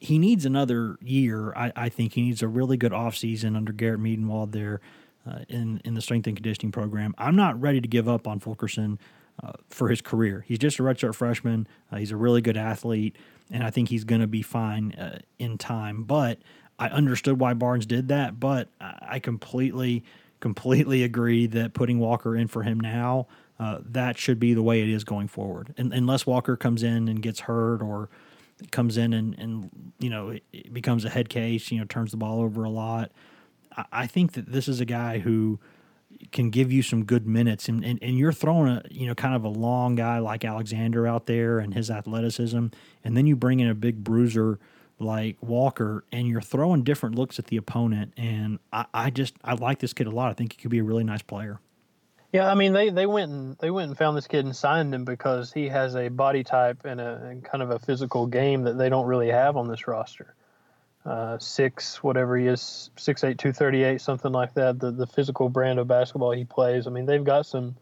he needs another year. I, I think he needs a really good offseason under Garrett Medenwald there uh, in, in the strength and conditioning program. I'm not ready to give up on Fulkerson uh, for his career. He's just a redshirt freshman. Uh, he's a really good athlete, and I think he's going to be fine uh, in time. But I understood why Barnes did that, but I completely, completely agree that putting Walker in for him now, uh, that should be the way it is going forward. And, unless Walker comes in and gets hurt or comes in and, and you know, it becomes a head case, you know, turns the ball over a lot. I, I think that this is a guy who can give you some good minutes and, and, and you're throwing a you know kind of a long guy like Alexander out there and his athleticism and then you bring in a big bruiser like Walker and you're throwing different looks at the opponent. And I, I just I like this kid a lot. I think he could be a really nice player. Yeah, I mean they, they went and they went and found this kid and signed him because he has a body type and a and kind of a physical game that they don't really have on this roster. Uh, six, whatever he is, six eight, two thirty eight, something like that. The the physical brand of basketball he plays. I mean, they've got some,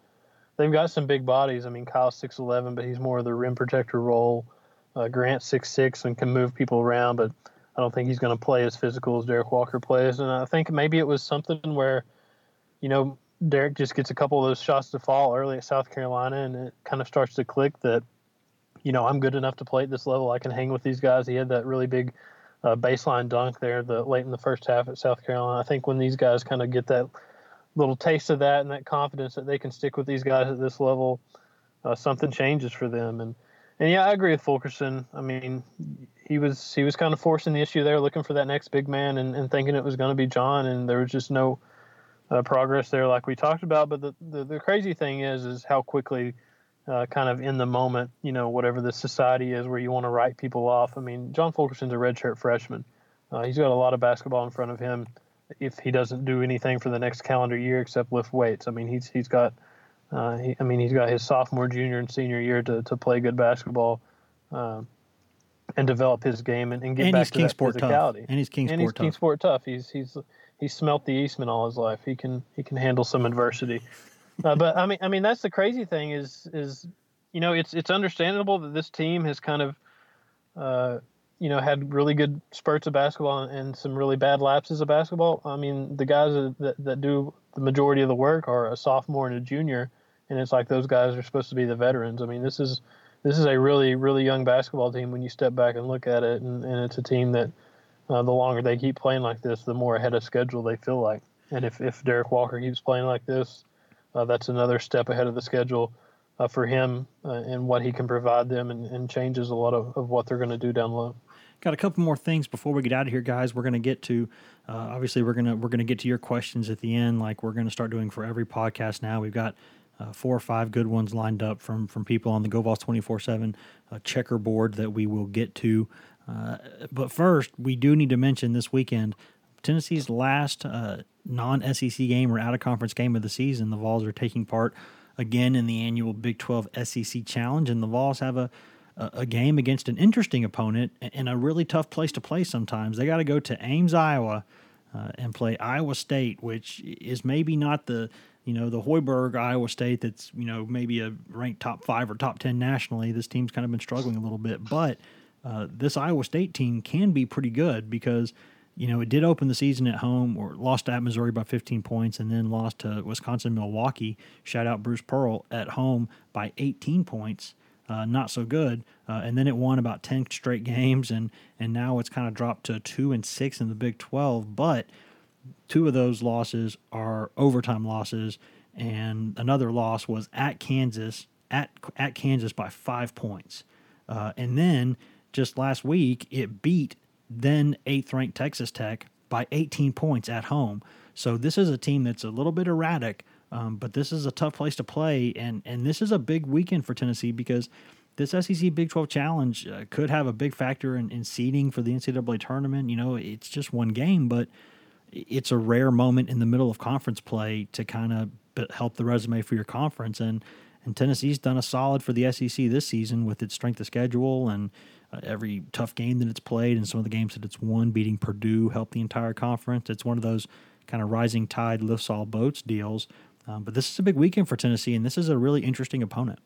they've got some big bodies. I mean, Kyle's six eleven, but he's more of the rim protector role. Uh, Grant six six and can move people around, but I don't think he's going to play as physical as Derek Walker plays. And I think maybe it was something where, you know, Derek just gets a couple of those shots to fall early at South Carolina, and it kind of starts to click that, you know, I'm good enough to play at this level. I can hang with these guys. He had that really big uh, baseline dunk there, the late in the first half at South Carolina. I think when these guys kind of get that little taste of that and that confidence that they can stick with these guys at this level, uh, something changes for them. And and yeah, I agree with Fulkerson. I mean, he was he was kind of forcing the issue there, looking for that next big man, and, and thinking it was going to be John, and there was just no uh, progress there, like we talked about. But the, the, the crazy thing is, is how quickly, uh, kind of in the moment, you know, whatever the society is where you want to write people off. I mean, John Fulkerson's a redshirt freshman. Uh, he's got a lot of basketball in front of him. If he doesn't do anything for the next calendar year except lift weights, I mean, he's he's got uh, he, I mean, he's got his sophomore, junior, and senior year to, to play good basketball uh, and develop his game and, and get and back to Kingsport that physicality. Tough. And he's Kingsport and he's tough. Kingsport tough. He's he's he's smelt the Eastman all his life. He can he can handle some adversity. Uh, but I mean I mean that's the crazy thing is is you know it's it's understandable that this team has kind of uh, you know had really good spurts of basketball and, some really bad lapses of basketball. I mean the guys that, that do the majority of the work are a sophomore and a junior and it's like those guys are supposed to be the veterans. I mean, this is this is a really really young basketball team when you step back and look at it, and, and it's a team that uh, the longer they keep playing like this, the more ahead of schedule they feel like. And if if Derek Walker keeps playing like this, uh, that's another step ahead of the schedule. Uh, for him uh, and what he can provide them, and, and changes a lot of, of what they're going to do down low. Got a couple more things before we get out of here, guys. We're going to get to uh, obviously we're gonna we're gonna get to your questions at the end, like we're going to start doing for every podcast now. We've got uh, four or five good ones lined up from from people on the GoVols 24 7 uh, checkerboard that we will get to. Uh, but first, we do need to mention this weekend Tennessee's last uh, non SEC game or out of conference game of the season. The Vols are taking part again in the annual Big 12 SEC Challenge, and the Vols have a a game against an interesting opponent and a really tough place to play sometimes. They got to go to Ames, Iowa, uh, and play Iowa State, which is maybe not the you know, the Hoiberg, Iowa State, that's, you know, maybe a ranked top five or top 10 nationally. This team's kind of been struggling a little bit. But uh, this Iowa State team can be pretty good because, you know, it did open the season at home or lost at Missouri by 15 points and then lost to Wisconsin Milwaukee. Shout out Bruce Pearl at home by 18 points. Uh, not so good. Uh, and then it won about 10 straight games, and, and now it's kind of dropped to 2 and 6 in the Big 12. But Two of those losses are overtime losses, and another loss was at Kansas at at Kansas by five points. Uh, and then just last week, it beat then eighth ranked Texas Tech by 18 points at home. So this is a team that's a little bit erratic, um, but this is a tough place to play, and and this is a big weekend for Tennessee because this SEC Big 12 Challenge uh, could have a big factor in, in seeding for the NCAA tournament. You know, it's just one game, but it's a rare moment in the middle of conference play to kind of help the resume for your conference. And and Tennessee's done a solid for the SEC this season with its strength of schedule and uh, every tough game that it's played and some of the games that it's won. Beating Purdue helped the entire conference. It's one of those kind of rising tide lifts all boats deals. Um, but this is a big weekend for Tennessee, and this is a really interesting opponent.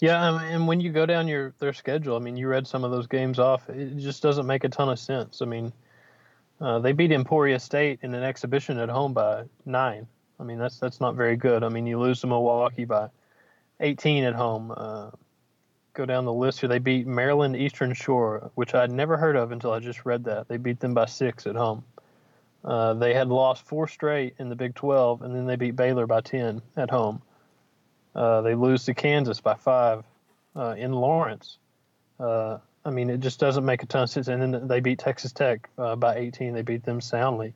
Yeah, um, and when you go down your their schedule, I mean, you read some of those games off. It just doesn't make a ton of sense. I mean, uh, they beat Emporia State in an exhibition at home by nine. I mean, that's that's not very good. I mean, you lose to Milwaukee by 18 at home. Uh, go down the list here. They beat Maryland Eastern Shore, which I'd never heard of until I just read that. They beat them by six at home. Uh, they had lost four straight in the Big 12, and then they beat Baylor by 10 at home. Uh, they lose to Kansas by five uh, in Lawrence. Uh, I mean, it just doesn't make a ton of sense. And then they beat Texas Tech uh, by 18. They beat them soundly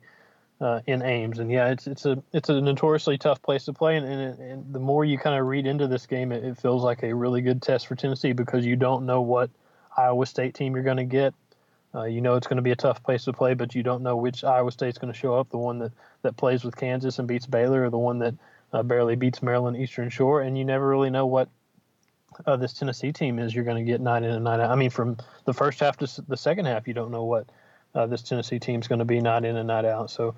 in Ames. And yeah, it's it's a it's a notoriously tough place to play. And, and, it, and the more you kind of read into this game, it, it, feels like a really good test for Tennessee because you don't know what Iowa State team you're going to get. Uh, you know it's going to be a tough place to play, but you don't know which Iowa State's going to show up. The one that that plays with Kansas and beats Baylor, or the one that uh, barely beats Maryland Eastern Shore, and you never really know what uh, this Tennessee team is. You're going to get night in and night out. I mean, from the first half to the second half, you don't know what uh, this Tennessee team's going to be night in and night out. So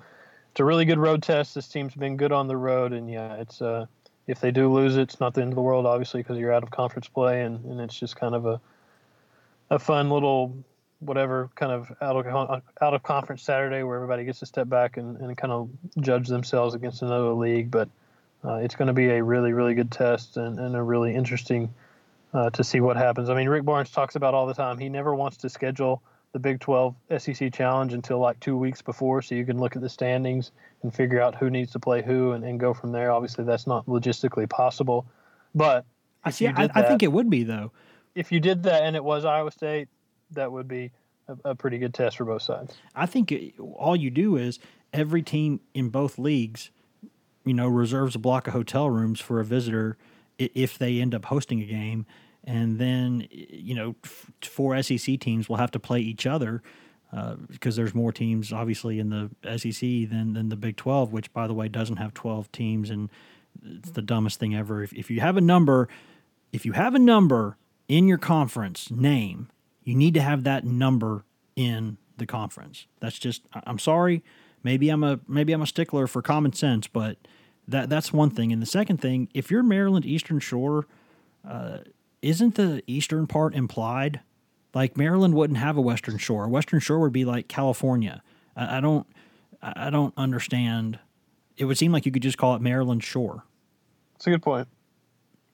it's a really good road test. This team's been good on the road, and yeah, it's uh, if they do lose it, it's not the end of the world, obviously, because you're out of conference play, and, and it's just kind of a a fun little whatever kind of out of out of conference Saturday where everybody gets to step back and, and kind of judge themselves against another league. But uh, it's going to be a really really good test and, and a really interesting uh, to see what happens. I mean, Rick Barnes talks about all the time. He never wants to schedule the Big 12 SEC Challenge until like two weeks before, so you can look at the standings and figure out who needs to play who and, and go from there. Obviously, that's not logistically possible, but I see. I, that, I, think it would be though. If you did that and it was Iowa State, that would be a, a pretty good test for both sides. I think all you do is every team in both leagues, you know, reserves a block of hotel rooms for a visitor if they end up hosting a game, and then you know, four SEC teams will have to play each other. Uh, because there's more teams, obviously, in the SEC than, than the Big 12, which, by the way, doesn't have 12 teams, and it's the dumbest thing ever. If, if you have a number, if you have a number in your conference name, you need to have that number in the conference. That's just I'm sorry, maybe I'm a maybe I'm a stickler for common sense, but that that's one thing. And the second thing, if you're Maryland Eastern Shore, uh, isn't the eastern part implied? Like Maryland wouldn't have a Western Shore. Western Shore would be like California. I, I don't I don't understand. It would seem like you could just call it Maryland Shore. It's a good point.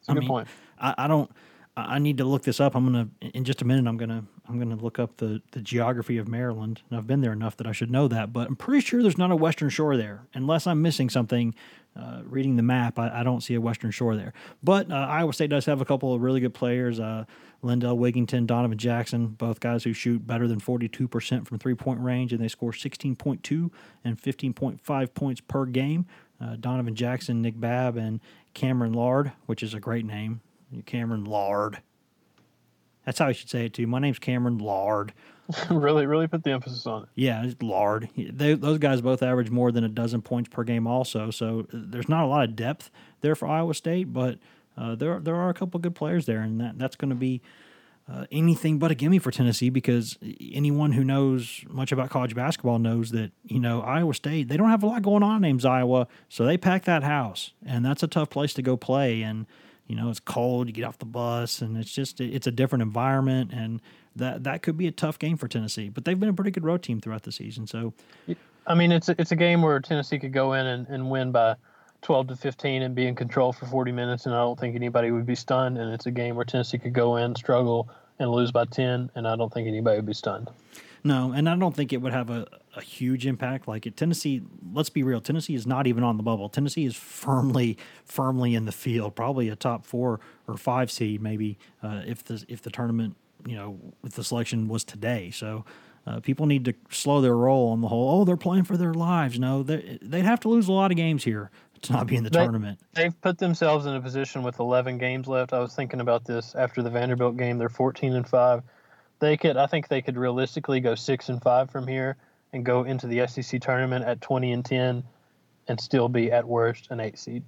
It's a I good mean, point. I, I don't. I need to look this up. I'm gonna in just a minute. I'm gonna I'm gonna look up the the geography of Maryland. And I've been there enough that I should know that. But I'm pretty sure there's not a Western Shore there, unless I'm missing something. Uh, reading the map, I, I, don't see a Western Shore there. But uh, Iowa State does have a couple of really good players. Uh, Lindell Wigginton, Donovan Jackson, both guys who shoot better than 42% from three point range, and they score 16.2 and 15.5 points per game. Uh, Donovan Jackson, Nick Babb, and Cameron Lard, which is a great name. Cameron Lard. That's how I should say it too. My name's Cameron Lard. really, really put the emphasis on it. Yeah, it's Lard. They, those guys both average more than a dozen points per game, also. So uh, there's not a lot of depth there for Iowa State, but uh, there there are a couple good players there, and that that's going to be uh, anything but a gimme for Tennessee because anyone who knows much about college basketball knows that you know Iowa State they don't have a lot going on names Iowa, so they pack that house, and that's a tough place to go play and you know it's cold you get off the bus and it's just it's a different environment and that that could be a tough game for tennessee but they've been a pretty good road team throughout the season so. I mean it's a, it's a game where tennessee could go in and, and win by 12 to 15 and be in control for 40 minutes and i don't think anybody would be stunned and it's a game where tennessee could go in struggle and lose by 10 and i don't think anybody would be stunned. No, and I don't think it would have a, a huge impact. Like at Tennessee, let's be real, Tennessee is not even on the bubble. Tennessee is firmly, firmly in the field, probably a top four or five seed, maybe uh, if the if the tournament, you know, if the selection was today. So. Uh, people need to slow their roll on the whole. Oh, they're playing for their lives. No, they they'd have to lose a lot of games here to not be in the they, tournament. They've put themselves in a position with 11 games left. I was thinking about this after the Vanderbilt game. They're 14 and five they could I think they could realistically go six and five from here and go into the SEC tournament at twenty and ten and still be at worst an eight seed.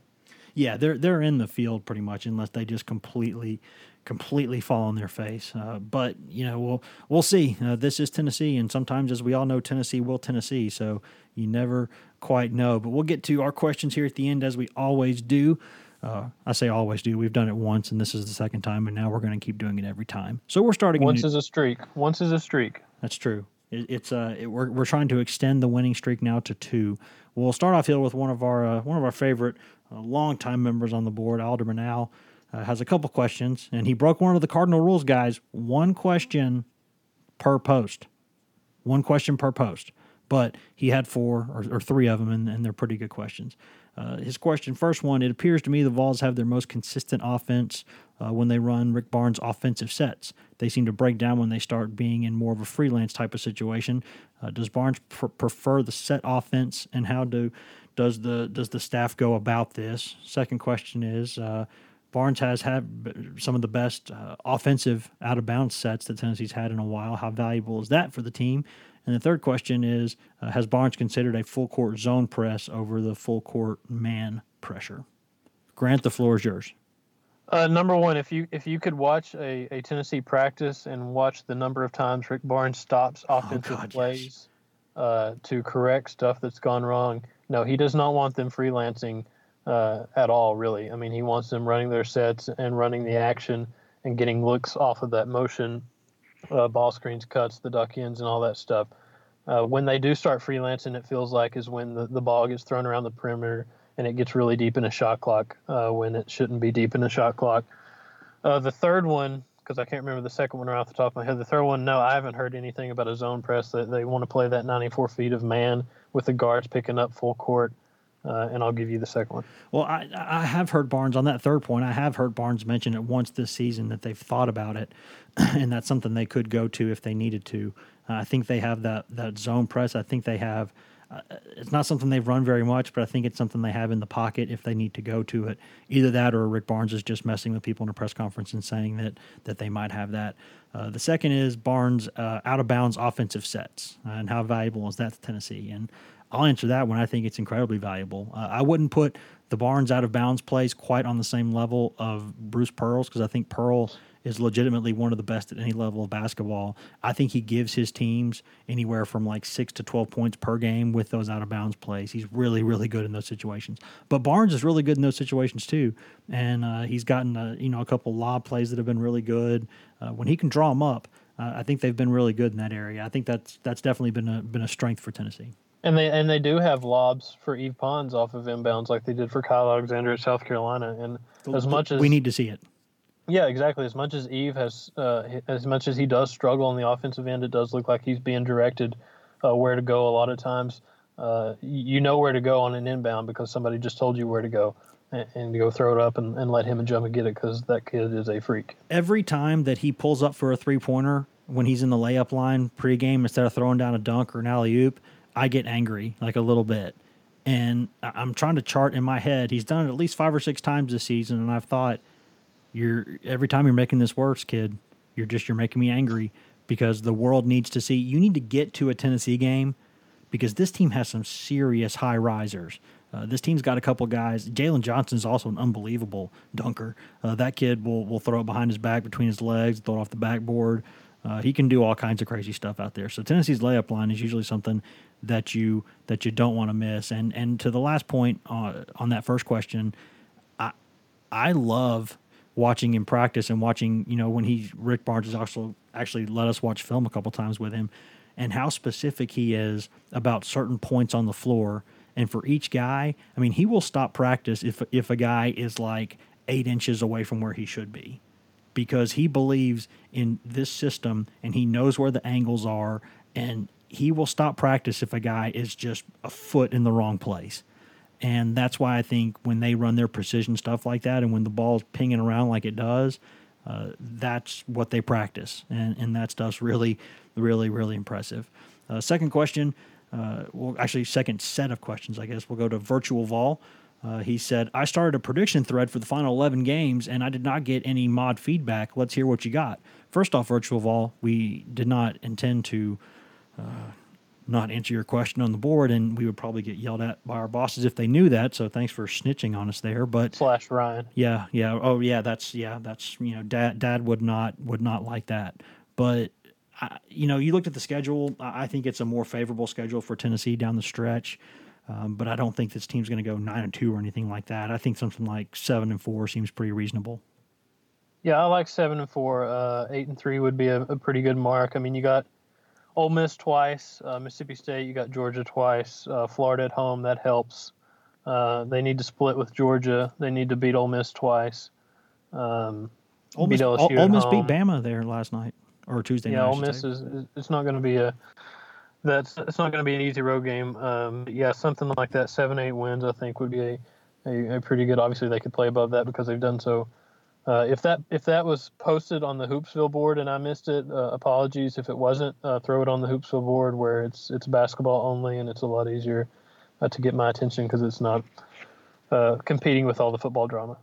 Yeah, they're they're in the field pretty much unless they just completely completely fall on their face. Uh, but you know, we'll we'll see. Uh, this is Tennessee, and sometimes, as we all know, Tennessee will Tennessee. So you never quite know. But we'll get to our questions here at the end, as we always do. Uh, I say always do. We've done it once, and this is the second time, and now we're going to keep doing it every time. So we're starting. Once new- is a streak. Once is a streak. That's true. It, it's uh, it, we're we're trying to extend the winning streak now to two. We'll start off here with one of our uh, one of our favorite uh, longtime members on the board, Alderman Al uh, has a couple questions, and he broke one of the cardinal rules, guys. One question per post. One question per post. But he had four or, or three of them, and, and, they're pretty good questions. Uh, his question, first one, it appears to me the Vols have their most consistent offense uh, when they run Rick Barnes' offensive sets. They seem to break down when they start being in more of a freelance type of situation. Uh, does Barnes pr- prefer the set offense, and how do does the does the staff go about this? Second question is uh, Barnes has had some of the best uh, offensive out of bounds sets that Tennessee's had in a while. How valuable is that for the team? And the third question is uh, Has Barnes considered a full court zone press over the full court man pressure? Grant, the floor is yours. Uh, number one, if you if you could watch a, a Tennessee practice and watch the number of times Rick Barnes stops oh, offensive oh God, plays yes. uh, to correct stuff that's gone wrong, no, he does not want them freelancing uh, at all, really. I mean, he wants them running their sets and running the action and getting looks off of that motion, uh, ball screens, cuts, the duck-ins, and all that stuff. Uh, when they do start freelancing, it feels like is when the, the ball gets thrown around the perimeter and it gets really deep in a shot clock uh, when it shouldn't be deep in a shot clock. Uh, the third one, because I can't remember the second one right off the top of my head. The third one, no, I haven't heard anything about a zone press that they want to play that 94 feet of man with the guards picking up full court uh, and I'll give you the second one. Well, I, I have heard Barnes on that third point. I have heard Barnes mention it once this season that they've thought about it, and that's something they could go to if they needed to. Uh, I think they have that that zone press. I think they have. Uh, it's not something they've run very much, but I think it's something they have in the pocket if they need to go to it. Either that, or Rick Barnes is just messing with people in a press conference and saying that that they might have that. Uh, the second is Barnes uh, out of bounds offensive sets and how valuable is that to Tennessee? And I'll answer that one. I think it's incredibly valuable. Uh, I wouldn't put the Barnes out of bounds plays quite on the same level of Bruce Pearl's because I think Pearl is legitimately one of the best at any level of basketball. I think he gives his teams anywhere from like six to 12 points per game with those out of bounds plays. He's really, really good in those situations. But Barnes is really good in those situations too. And uh, he's gotten, a, you know, a couple lob plays that have been really good. Uh, when he can draw them up, uh, I think they've been really good in that area. I think that's that's definitely been a, been a strength for Tennessee. And they and they do have lobs for Yves Pons off of inbounds like they did for Kyle Alexander at South Carolina. And as much as we need to see it. Yeah, exactly. As much as Yves has, uh, as much as he does struggle on the offensive end, it does look like he's being directed uh, where to go a lot of times. Uh, you know where to go on an inbound because somebody just told you where to go and, and go throw it up and, and let him jump and get it because that kid is a freak. Every time that he pulls up for a three pointer when he's in the layup line pregame instead of throwing down a dunk or an alley oop, I get angry like a little bit. And I'm trying to chart in my head. He's done it at least five or six times this season, and I've thought, you're every time you're making this worse, kid. You're just you're making me angry because the world needs to see. You need to get to a Tennessee game because this team has some serious high risers. Uh, this team's got a couple guys. Jalen Johnson's also an unbelievable dunker. Uh, that kid will will throw it behind his back, between his legs, throw it off the backboard. Uh, he can do all kinds of crazy stuff out there. So Tennessee's layup line is usually something that you that you don't want to miss. And and to the last point uh, on that first question, I I love watching him practice and watching you know when he Rick Barnes has also actually let us watch film a couple times with him, and how specific he is about certain points on the floor. And for each guy, I mean, he will stop practice if if a guy is like eight inches away from where he should be because he believes in this system and he knows where the angles are and he will stop practice if a guy is just a foot in the wrong place. And that's why I think when they run their precision stuff like that and when the ball's pinging around like it does, uh, that's what they practice. And, and that stuff's really, really, really impressive. Uh, second question, uh, well, actually, second set of questions, I guess. We'll go to Virtual Vol. Uh, he said, I started a prediction thread for the final 11 games and I did not get any mod feedback. Let's hear what you got. First off, Virtual Vol, we did not intend to uh, not answer your question on the board, and we would probably get yelled at by our bosses if they knew that. So thanks for snitching on us there. But slash Ryan. Yeah, yeah. Oh, yeah. That's yeah. That's you know, dad. Dad would not would not like that. But I, you know, you looked at the schedule. I think it's a more favorable schedule for Tennessee down the stretch. Um, but I don't think this team's going to go nine and two or anything like that. I think something like seven and four seems pretty reasonable. Yeah, I like seven and four. Uh, eight and three would be a, a pretty good mark. I mean, you got Ole Miss twice, uh, Mississippi State. You got Georgia twice, uh, Florida at home. That helps. Uh, they need to split with Georgia. They need to beat Ole Miss twice. Um, Ole Miss, Ole, Ole Miss beat Bama there last night or Tuesday yeah, night. Yeah, Ole Miss is, it's not going to be a that's it's not going to be an easy road game. Um, yeah, something like that, seven eight wins, I think would be a, a, a pretty good. Obviously, they could play above that because they've done so uh, if that if that was posted on the Hoopsville board and I missed it, uh, apologies. If it wasn't, uh, throw it on the Hoopsville board where it's it's basketball only and it's a lot easier uh, to get my attention because it's not uh, competing with all the football drama.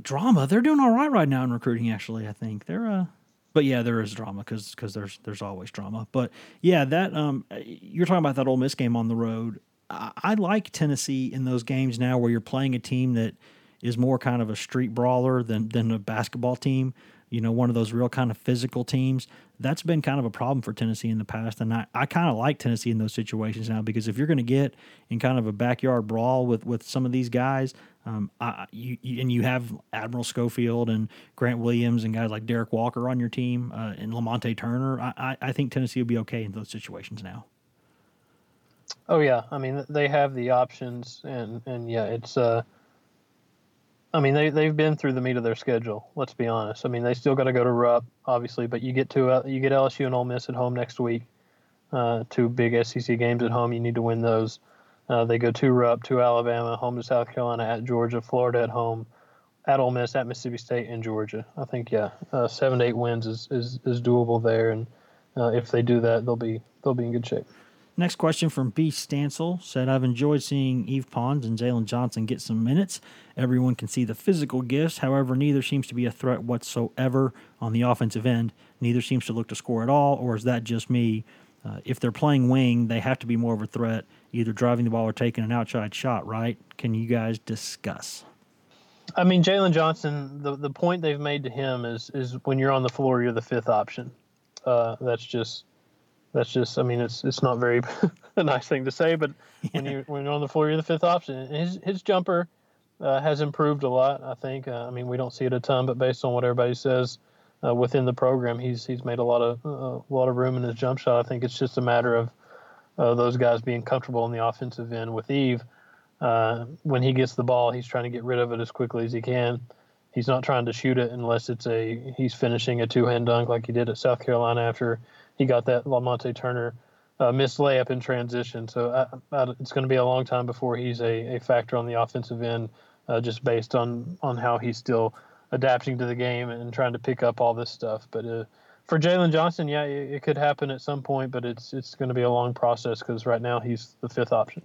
Drama? They're doing all right right now in recruiting. Actually, I think they're. Uh, but yeah, there is drama because because there's there's always drama. But yeah, that um, you're talking about that Ole Miss game on the road. I, I like Tennessee in those games now where you're playing a team that is more kind of a street brawler than than a basketball team. You know, one of those real kind of physical teams. That's been kind of a problem for Tennessee in the past, and I, I kind of like Tennessee in those situations now because if you're going to get in kind of a backyard brawl with with some of these guys, um, I, you, you, and you have Admiral Schofield and Grant Williams and guys like Derek Walker on your team uh, and Lamonte Turner, I, I think Tennessee will be okay in those situations now. Oh yeah, I mean they have the options, and and yeah, it's uh I mean, they they've been through the meat of their schedule. Let's be honest. I mean, they still got to go to Rupp, obviously, but you get to uh, you get LSU and Ole Miss at home next week. Uh, two big SEC games at home. You need to win those. Uh, they go to Rupp, to Alabama, home to South Carolina, at Georgia, Florida at home, at Ole Miss, at Mississippi State, and Georgia. I think yeah, uh, seven to eight wins is, is is doable there, and uh, if they do that, they'll be they'll be in good shape. Next question from B. Stancil said, I've enjoyed seeing Yves Pons and Jalen Johnson get some minutes. Everyone can see the physical gifts. However, neither seems to be a threat whatsoever on the offensive end. Neither seems to look to score at all, or is that just me? Uh, if they're playing wing, they have to be more of a threat, either driving the ball or taking an outside shot, right? Can you guys discuss? I mean, Jalen Johnson, the, the point they've made to him is is when you're on the floor, you're the fifth option. Uh, that's just that's just I mean it's it's not very a nice thing to say, but yeah. when you when you're on the floor, you're the fifth option. His his jumper uh, has improved a lot. I think. Uh, I mean, we don't see it a ton, but based on what everybody says uh, within the program, he's he's made a lot of uh, a lot of room in his jump shot. I think it's just a matter of uh, those guys being comfortable in the offensive end with Yves. Uh, when he gets the ball, he's trying to get rid of it as quickly as he can. He's not trying to shoot it unless it's a he's finishing a two hand dunk like he did at South Carolina after he got that Lamonte Turner uh, missed layup in transition. So I, I, it's going to be a long time before he's a, a factor on the offensive end, uh, just based on on how he's still adapting to the game and trying to pick up all this stuff. But uh, for Jalen Johnson, yeah, it, it, could happen at some point, but it's it's going to be a long process because right now he's the fifth option.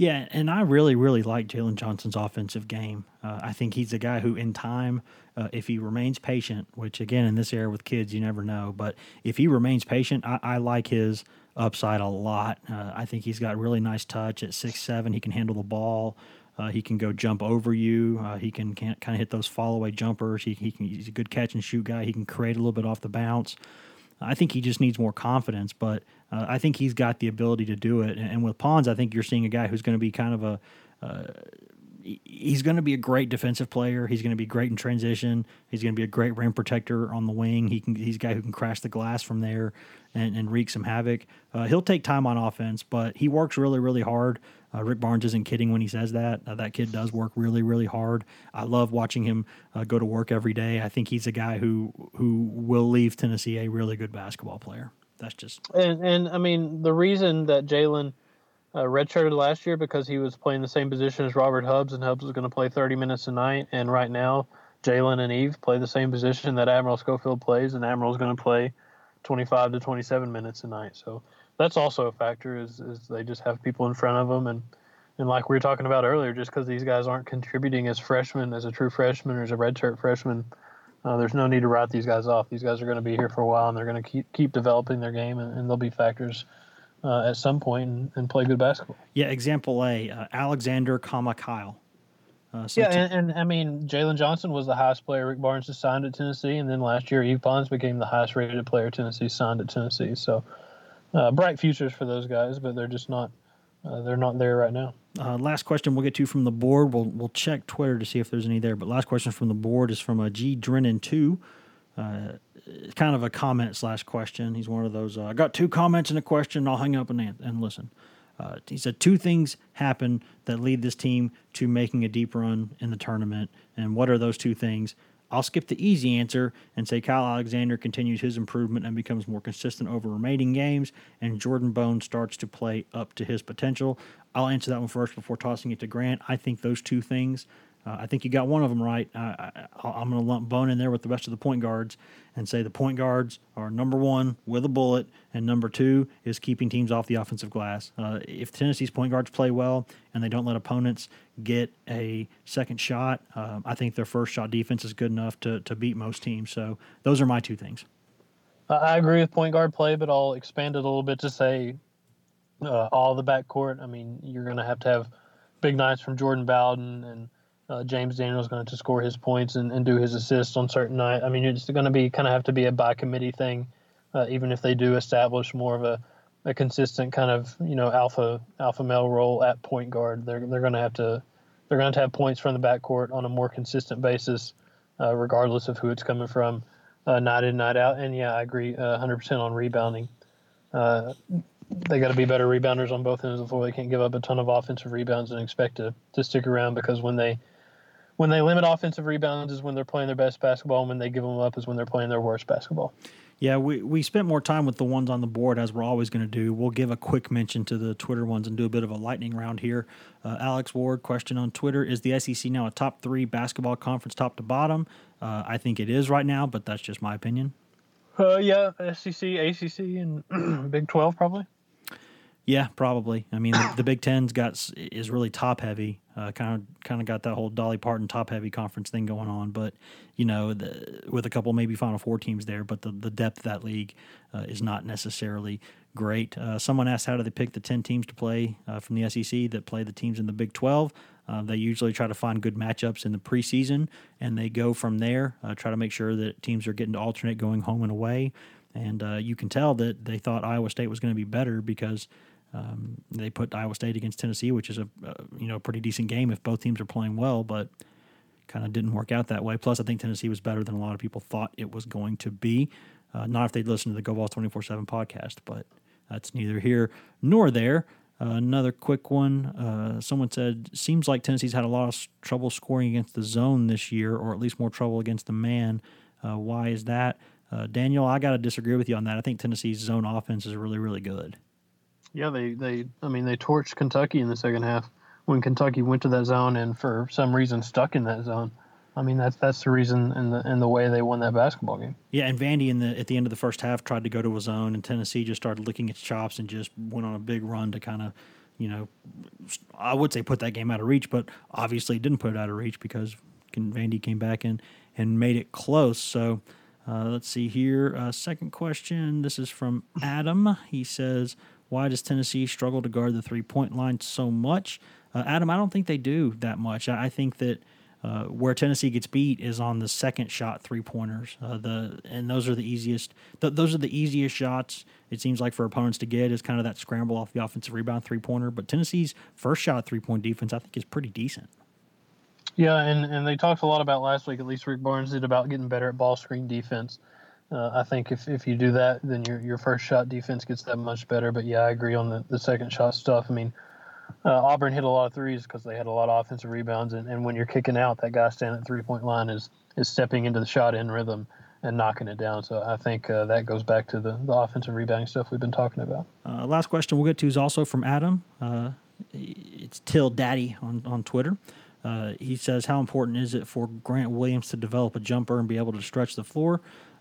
Yeah, and I really, really like Jalen Johnson's offensive game. Uh, I think he's a guy who, in time, uh, if he remains patient, which again in this era with kids you never know, but if he remains patient, I, I like his upside a lot. Uh, I think he's got really nice touch at six seven. He can handle the ball. Uh, he can go jump over you. Uh, he can, can kind of hit those fall away jumpers. He, he can, he's a good catch and shoot guy. He can create a little bit off the bounce. I think he just needs more confidence, but uh, I think he's got the ability to do it. And, with Pons, I think you're seeing a guy who's going to be kind of a uh, he's going to be a great defensive player. He's going to be great in transition. He's going to be a great rim protector on the wing. He can he's a guy who can crash the glass from there and, and wreak some havoc. Uh, he'll take time on offense, but he works really really hard. Uh, Rick Barnes isn't kidding when he says that. Uh, that kid does work really really hard. I love watching him uh, go to work every day. I think he's a guy who who will leave Tennessee a really good basketball player. That's just and and I mean the reason that Jalen uh, redshirted last year because he was playing the same position as Robert Hubbs, and Hubbs was going to play 30 minutes a night. And right now, Jalen and Yves play the same position that Admiral Schofield plays, and Admiral's going to play 25 to 27 minutes a night. So that's also a factor. Is is they just have people in front of them, and and like we were talking about earlier, just because these guys aren't contributing as freshmen, as a true freshman or as a redshirt freshman, uh, there's no need to write these guys off. These guys are going to be here for a while, and they're going to keep keep developing their game, and, and they'll be factors uh, at some point and, and, play good basketball. Yeah, example A, uh, Alexander, comma Kyle. Uh, yeah, and, and, I mean Jalen Johnson was the highest player Rick Barnes has signed at Tennessee, and then last year Yves Pons became the highest rated player Tennessee signed at Tennessee. So uh, bright futures for those guys, but they're just not uh, they're not there right now. Uh, last question we'll get to from the board. We'll we'll check Twitter to see if there's any there. But last question from the board is from a G Drennan two. Uh, kind of a comment slash question. He's one of those. Uh, I got two comments and a question. I'll hang up and and listen. Uh, he said two things happen that lead this team to making a deep run in the tournament. And what are those two things? I'll skip the easy answer and say Kyle Alexander continues his improvement and becomes more consistent over remaining games, and Jordan Bone starts to play up to his potential. I'll answer that one first before tossing it to Grant. I think those two things uh, I think you got one of them right. I, am going to lump Bone in there with the rest of the point guards and say the point guards are number one with a bullet, and number two is keeping teams off the offensive glass. Uh, if Tennessee's point guards play well and they don't let opponents get a second shot, uh, I think their first shot defense is good enough to, to beat most teams. So those are my two things. I agree with point guard play, but I'll expand it a little bit to say uh, all the backcourt. I mean, you're going to have to have big nights from Jordan Bowden and – uh, James Daniels going to score his points and, and do his assists on certain night. I mean, it's going to be kind of have to be a by committee thing, uh, even if they do establish more of a, a consistent kind of you know alpha alpha male role at point guard. They're they're going to have to they're going to have points from the backcourt on a more consistent basis, uh, regardless of who it's coming from, uh, night in night out. And yeah, I agree 100% uh, on rebounding. Uh, they got to be better rebounders on both ends of the floor. They can't give up a ton of offensive rebounds and expect to, to stick around because when they when they limit offensive rebounds is when they're playing their best basketball, and when they give them up is when they're playing their worst basketball. Yeah, we, we spent more time with the ones on the board as we're always going to do. We'll give a quick mention to the Twitter ones and do a bit of a lightning round here. Uh, Alex Ward, question on Twitter Is the SEC now a top three basketball conference, top to bottom? Uh, I think it is right now, but that's just my opinion. Uh, yeah, SEC, ACC, and Big 12 probably. Yeah, probably. I mean, the, the Big Ten's got is really top heavy. Kind of kind of got that whole Dolly Parton top heavy conference thing going on. But you know, the, with a couple maybe Final Four teams there, but the the depth of that league uh, is not necessarily great. Uh, someone asked how do they pick the ten teams to play uh, from the SEC that play the teams in the Big Twelve. Uh, they usually try to find good matchups in the preseason, and they go from there. Uh, try to make sure that teams are getting to alternate going home and away. And uh, you can tell that they thought Iowa State was going to be better because um, they put Iowa State against Tennessee, which is a, a you know pretty decent game if both teams are playing well, but kind of didn't work out that way. Plus, I think Tennessee was better than a lot of people thought it was going to be. Uh, not if they'd listened to the GoVols 24 7 podcast, but that's neither here nor there. Uh, another quick one. Uh, someone said, seems like Tennessee's had a lot of trouble scoring against the zone this year, or at least more trouble against the man. Uh, why is that? Uh, Daniel, I got to disagree with you on that. I think Tennessee's zone offense is really, really good. Yeah, they, they I mean they torched Kentucky in the second half when Kentucky went to that zone and for some reason stuck in that zone. I mean that's that's the reason and the and the way they won that basketball game. Yeah, and Vandy in the at the end of the first half tried to go to a zone and Tennessee just started licking its chops and just went on a big run to kind of, you know, I would say put that game out of reach, but obviously didn't put it out of reach because Vandy came back and and made it close. So uh, let's see here. Uh, second question. This is from Adam. He says, why does Tennessee struggle to guard the three point line so much? Uh, Adam, I don't think they do that much. I, I think that uh, where Tennessee gets beat is on the second shot three pointers. Uh, the and those are the easiest. Th- those are the easiest shots. It seems like for opponents to get is kind of that scramble off the offensive rebound three pointer. But Tennessee's first shot three point defense, I think, is pretty decent. Yeah, and, and they talked a lot about last week. At least Rick Barnes did about getting better at ball screen defense. Uh, I think if, if you do that, then your your first shot defense gets that much better. But yeah, I agree on the, the second shot stuff. I mean, uh, Auburn hit a lot of threes because they had a lot of offensive rebounds, and, and when you're kicking out, that guy standing at three point line is is stepping into the shot in rhythm and knocking it down. So I think uh, that goes back to the, the offensive rebounding stuff we've been talking about. Uh, last question we'll get to is also from Adam. Uh, it's Till Daddy on on Twitter. Uh, he says, "How important is it for Grant Williams to develop a jumper and be able to stretch the floor?"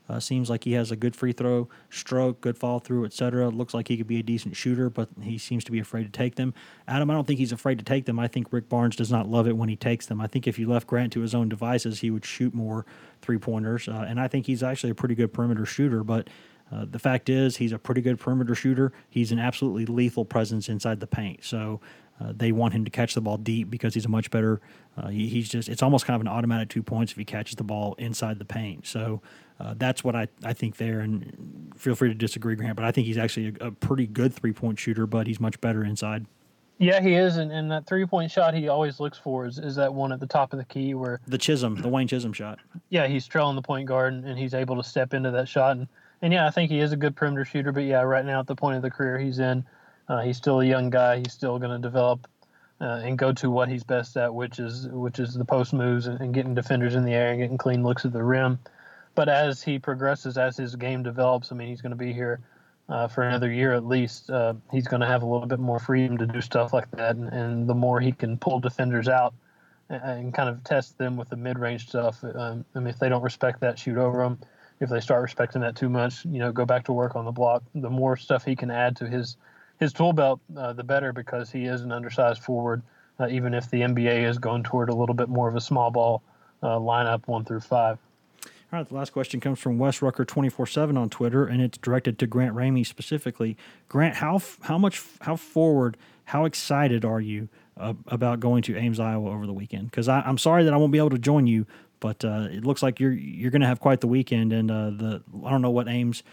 Uh, seems like he has a good free throw stroke, good fall through, etc. Looks like he could be a decent shooter, but he seems to be afraid to take them. Adam, I don't think he's afraid to take them. I think Rick Barnes does not love it when he takes them. I think if you left Grant to his own devices, he would shoot more three pointers, uh, and I think he's actually a pretty good perimeter shooter. But Uh, the fact is, he's a pretty good perimeter shooter. He's an absolutely lethal presence inside the paint. So uh, they want him to catch the ball deep because he's a much better. Uh, he, he's just it's almost kind of an automatic two points if he catches the ball inside the paint. So uh, that's what I, I think there. And feel free to disagree, Grant, but I think he's actually a, a pretty good three point shooter, but he's much better inside. Yeah, he is, and, and that three point shot he always looks for is, is that one at the top of the key where the Chism, the Wayne Chism shot. Yeah, he's trailing the point guard and, and he's able to step into that shot and and yeah, I think he is a good perimeter shooter. But yeah, right now at the point of the career he's in, uh, he's still a young guy. He's still going to develop uh, and go to what he's best at, which is which is the post moves and, and, getting defenders in the air and getting clean looks at the rim. But as he progresses, as his game develops, I mean, he's going to be here uh, for another year at least. Uh, he's going to have a little bit more freedom to do stuff like that, and, and the more he can pull defenders out and, and kind of test them with the mid-range stuff. Um, I mean, if they don't respect that, shoot over them if they start respecting that too much, you know, go back to work on the block. The more stuff he can add to his his tool belt, uh, the better because he is an undersized forward. Uh, even if the NBA is going toward a little bit more of a small ball uh, lineup, one through five. All right, the last question comes from Wes Rucker twenty four seven on Twitter, and it's directed to Grant Ramey specifically. Grant, how how much how forward, how excited are you uh, about going to Ames, Iowa over the weekend? Because I'm sorry that I won't be able to join you, but uh, it looks like you're you're going to have quite the weekend, and uh, the I don't know what Ames.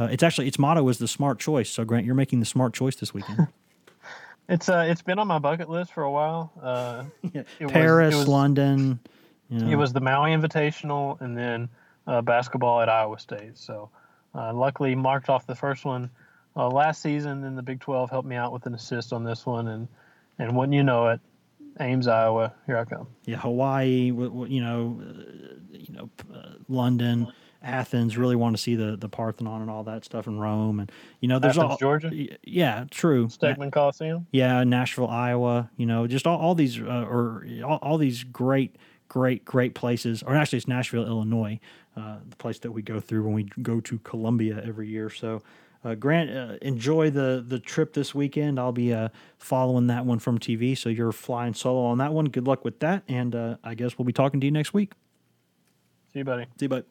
Uh, it's actually its motto is the smart choice. So Grant, you're making the smart choice this weekend. it's uh it's been on my bucket list for a while. Uh, Paris, was, was, London. You know. It was the Maui Invitational, and then uh, basketball at Iowa State. So uh, luckily marked off the first one uh, last season. Then the Big 12 helped me out with an assist on this one, and and wouldn't you know it, Ames, Iowa. Here I come. Yeah, Hawaii. You know, uh, you know, uh, London, Athens. Really want to see the the Parthenon and all that stuff in Rome, and you know, there's Athens, all Georgia. Yeah, true. Stegeman Coliseum. Yeah, Nashville, Iowa. You know, just all, all these uh, or all, all, these great, great, great places. Or actually, it's Nashville, Illinois, uh, the place that we go through when we go to Columbia every year. So uh, Grant, uh, enjoy the the trip this weekend. I'll be uh, following that one from TV, so you're flying solo on that one. Good luck with that, and uh, I guess we'll be talking to you next week. See you, buddy. See you, bud.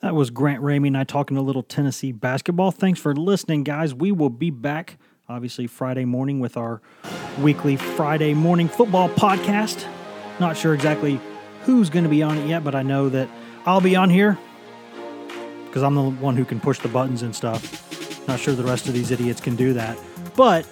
That was Grant Ramey and I talking a little Tennessee basketball. Thanks for listening, guys. We will be back, obviously, Friday morning with our weekly Friday morning football podcast. Not sure exactly who's going to be on it yet, but I know that I'll be on here because I'm the one who can push the buttons and stuff. Not sure the rest of these idiots can do that. But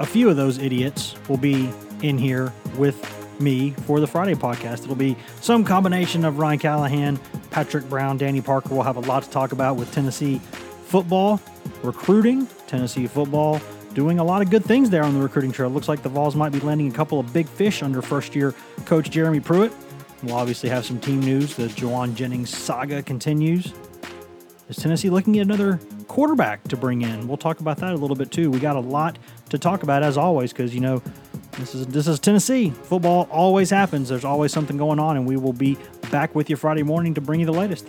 a few of those idiots will be in here with me for the Friday podcast. It'll be some combination of Ryan Callahan, Patrick Brown, Danny Parker. We'll have a lot to talk about with Tennessee football, recruiting, Tennessee football, doing a lot of good things there on the recruiting trail. Looks like the Vols might be landing a couple of big fish under first year coach Jeremy Pruitt. We'll obviously have some team news. The Jauan Jennings saga continues. Is Tennessee looking at another quarterback to bring in? We'll talk about that a little bit too. We got a lot to talk about as always because you know this is this is Tennessee football. Always happens. There's always something going on, and we will be back with you Friday morning to bring you the latest.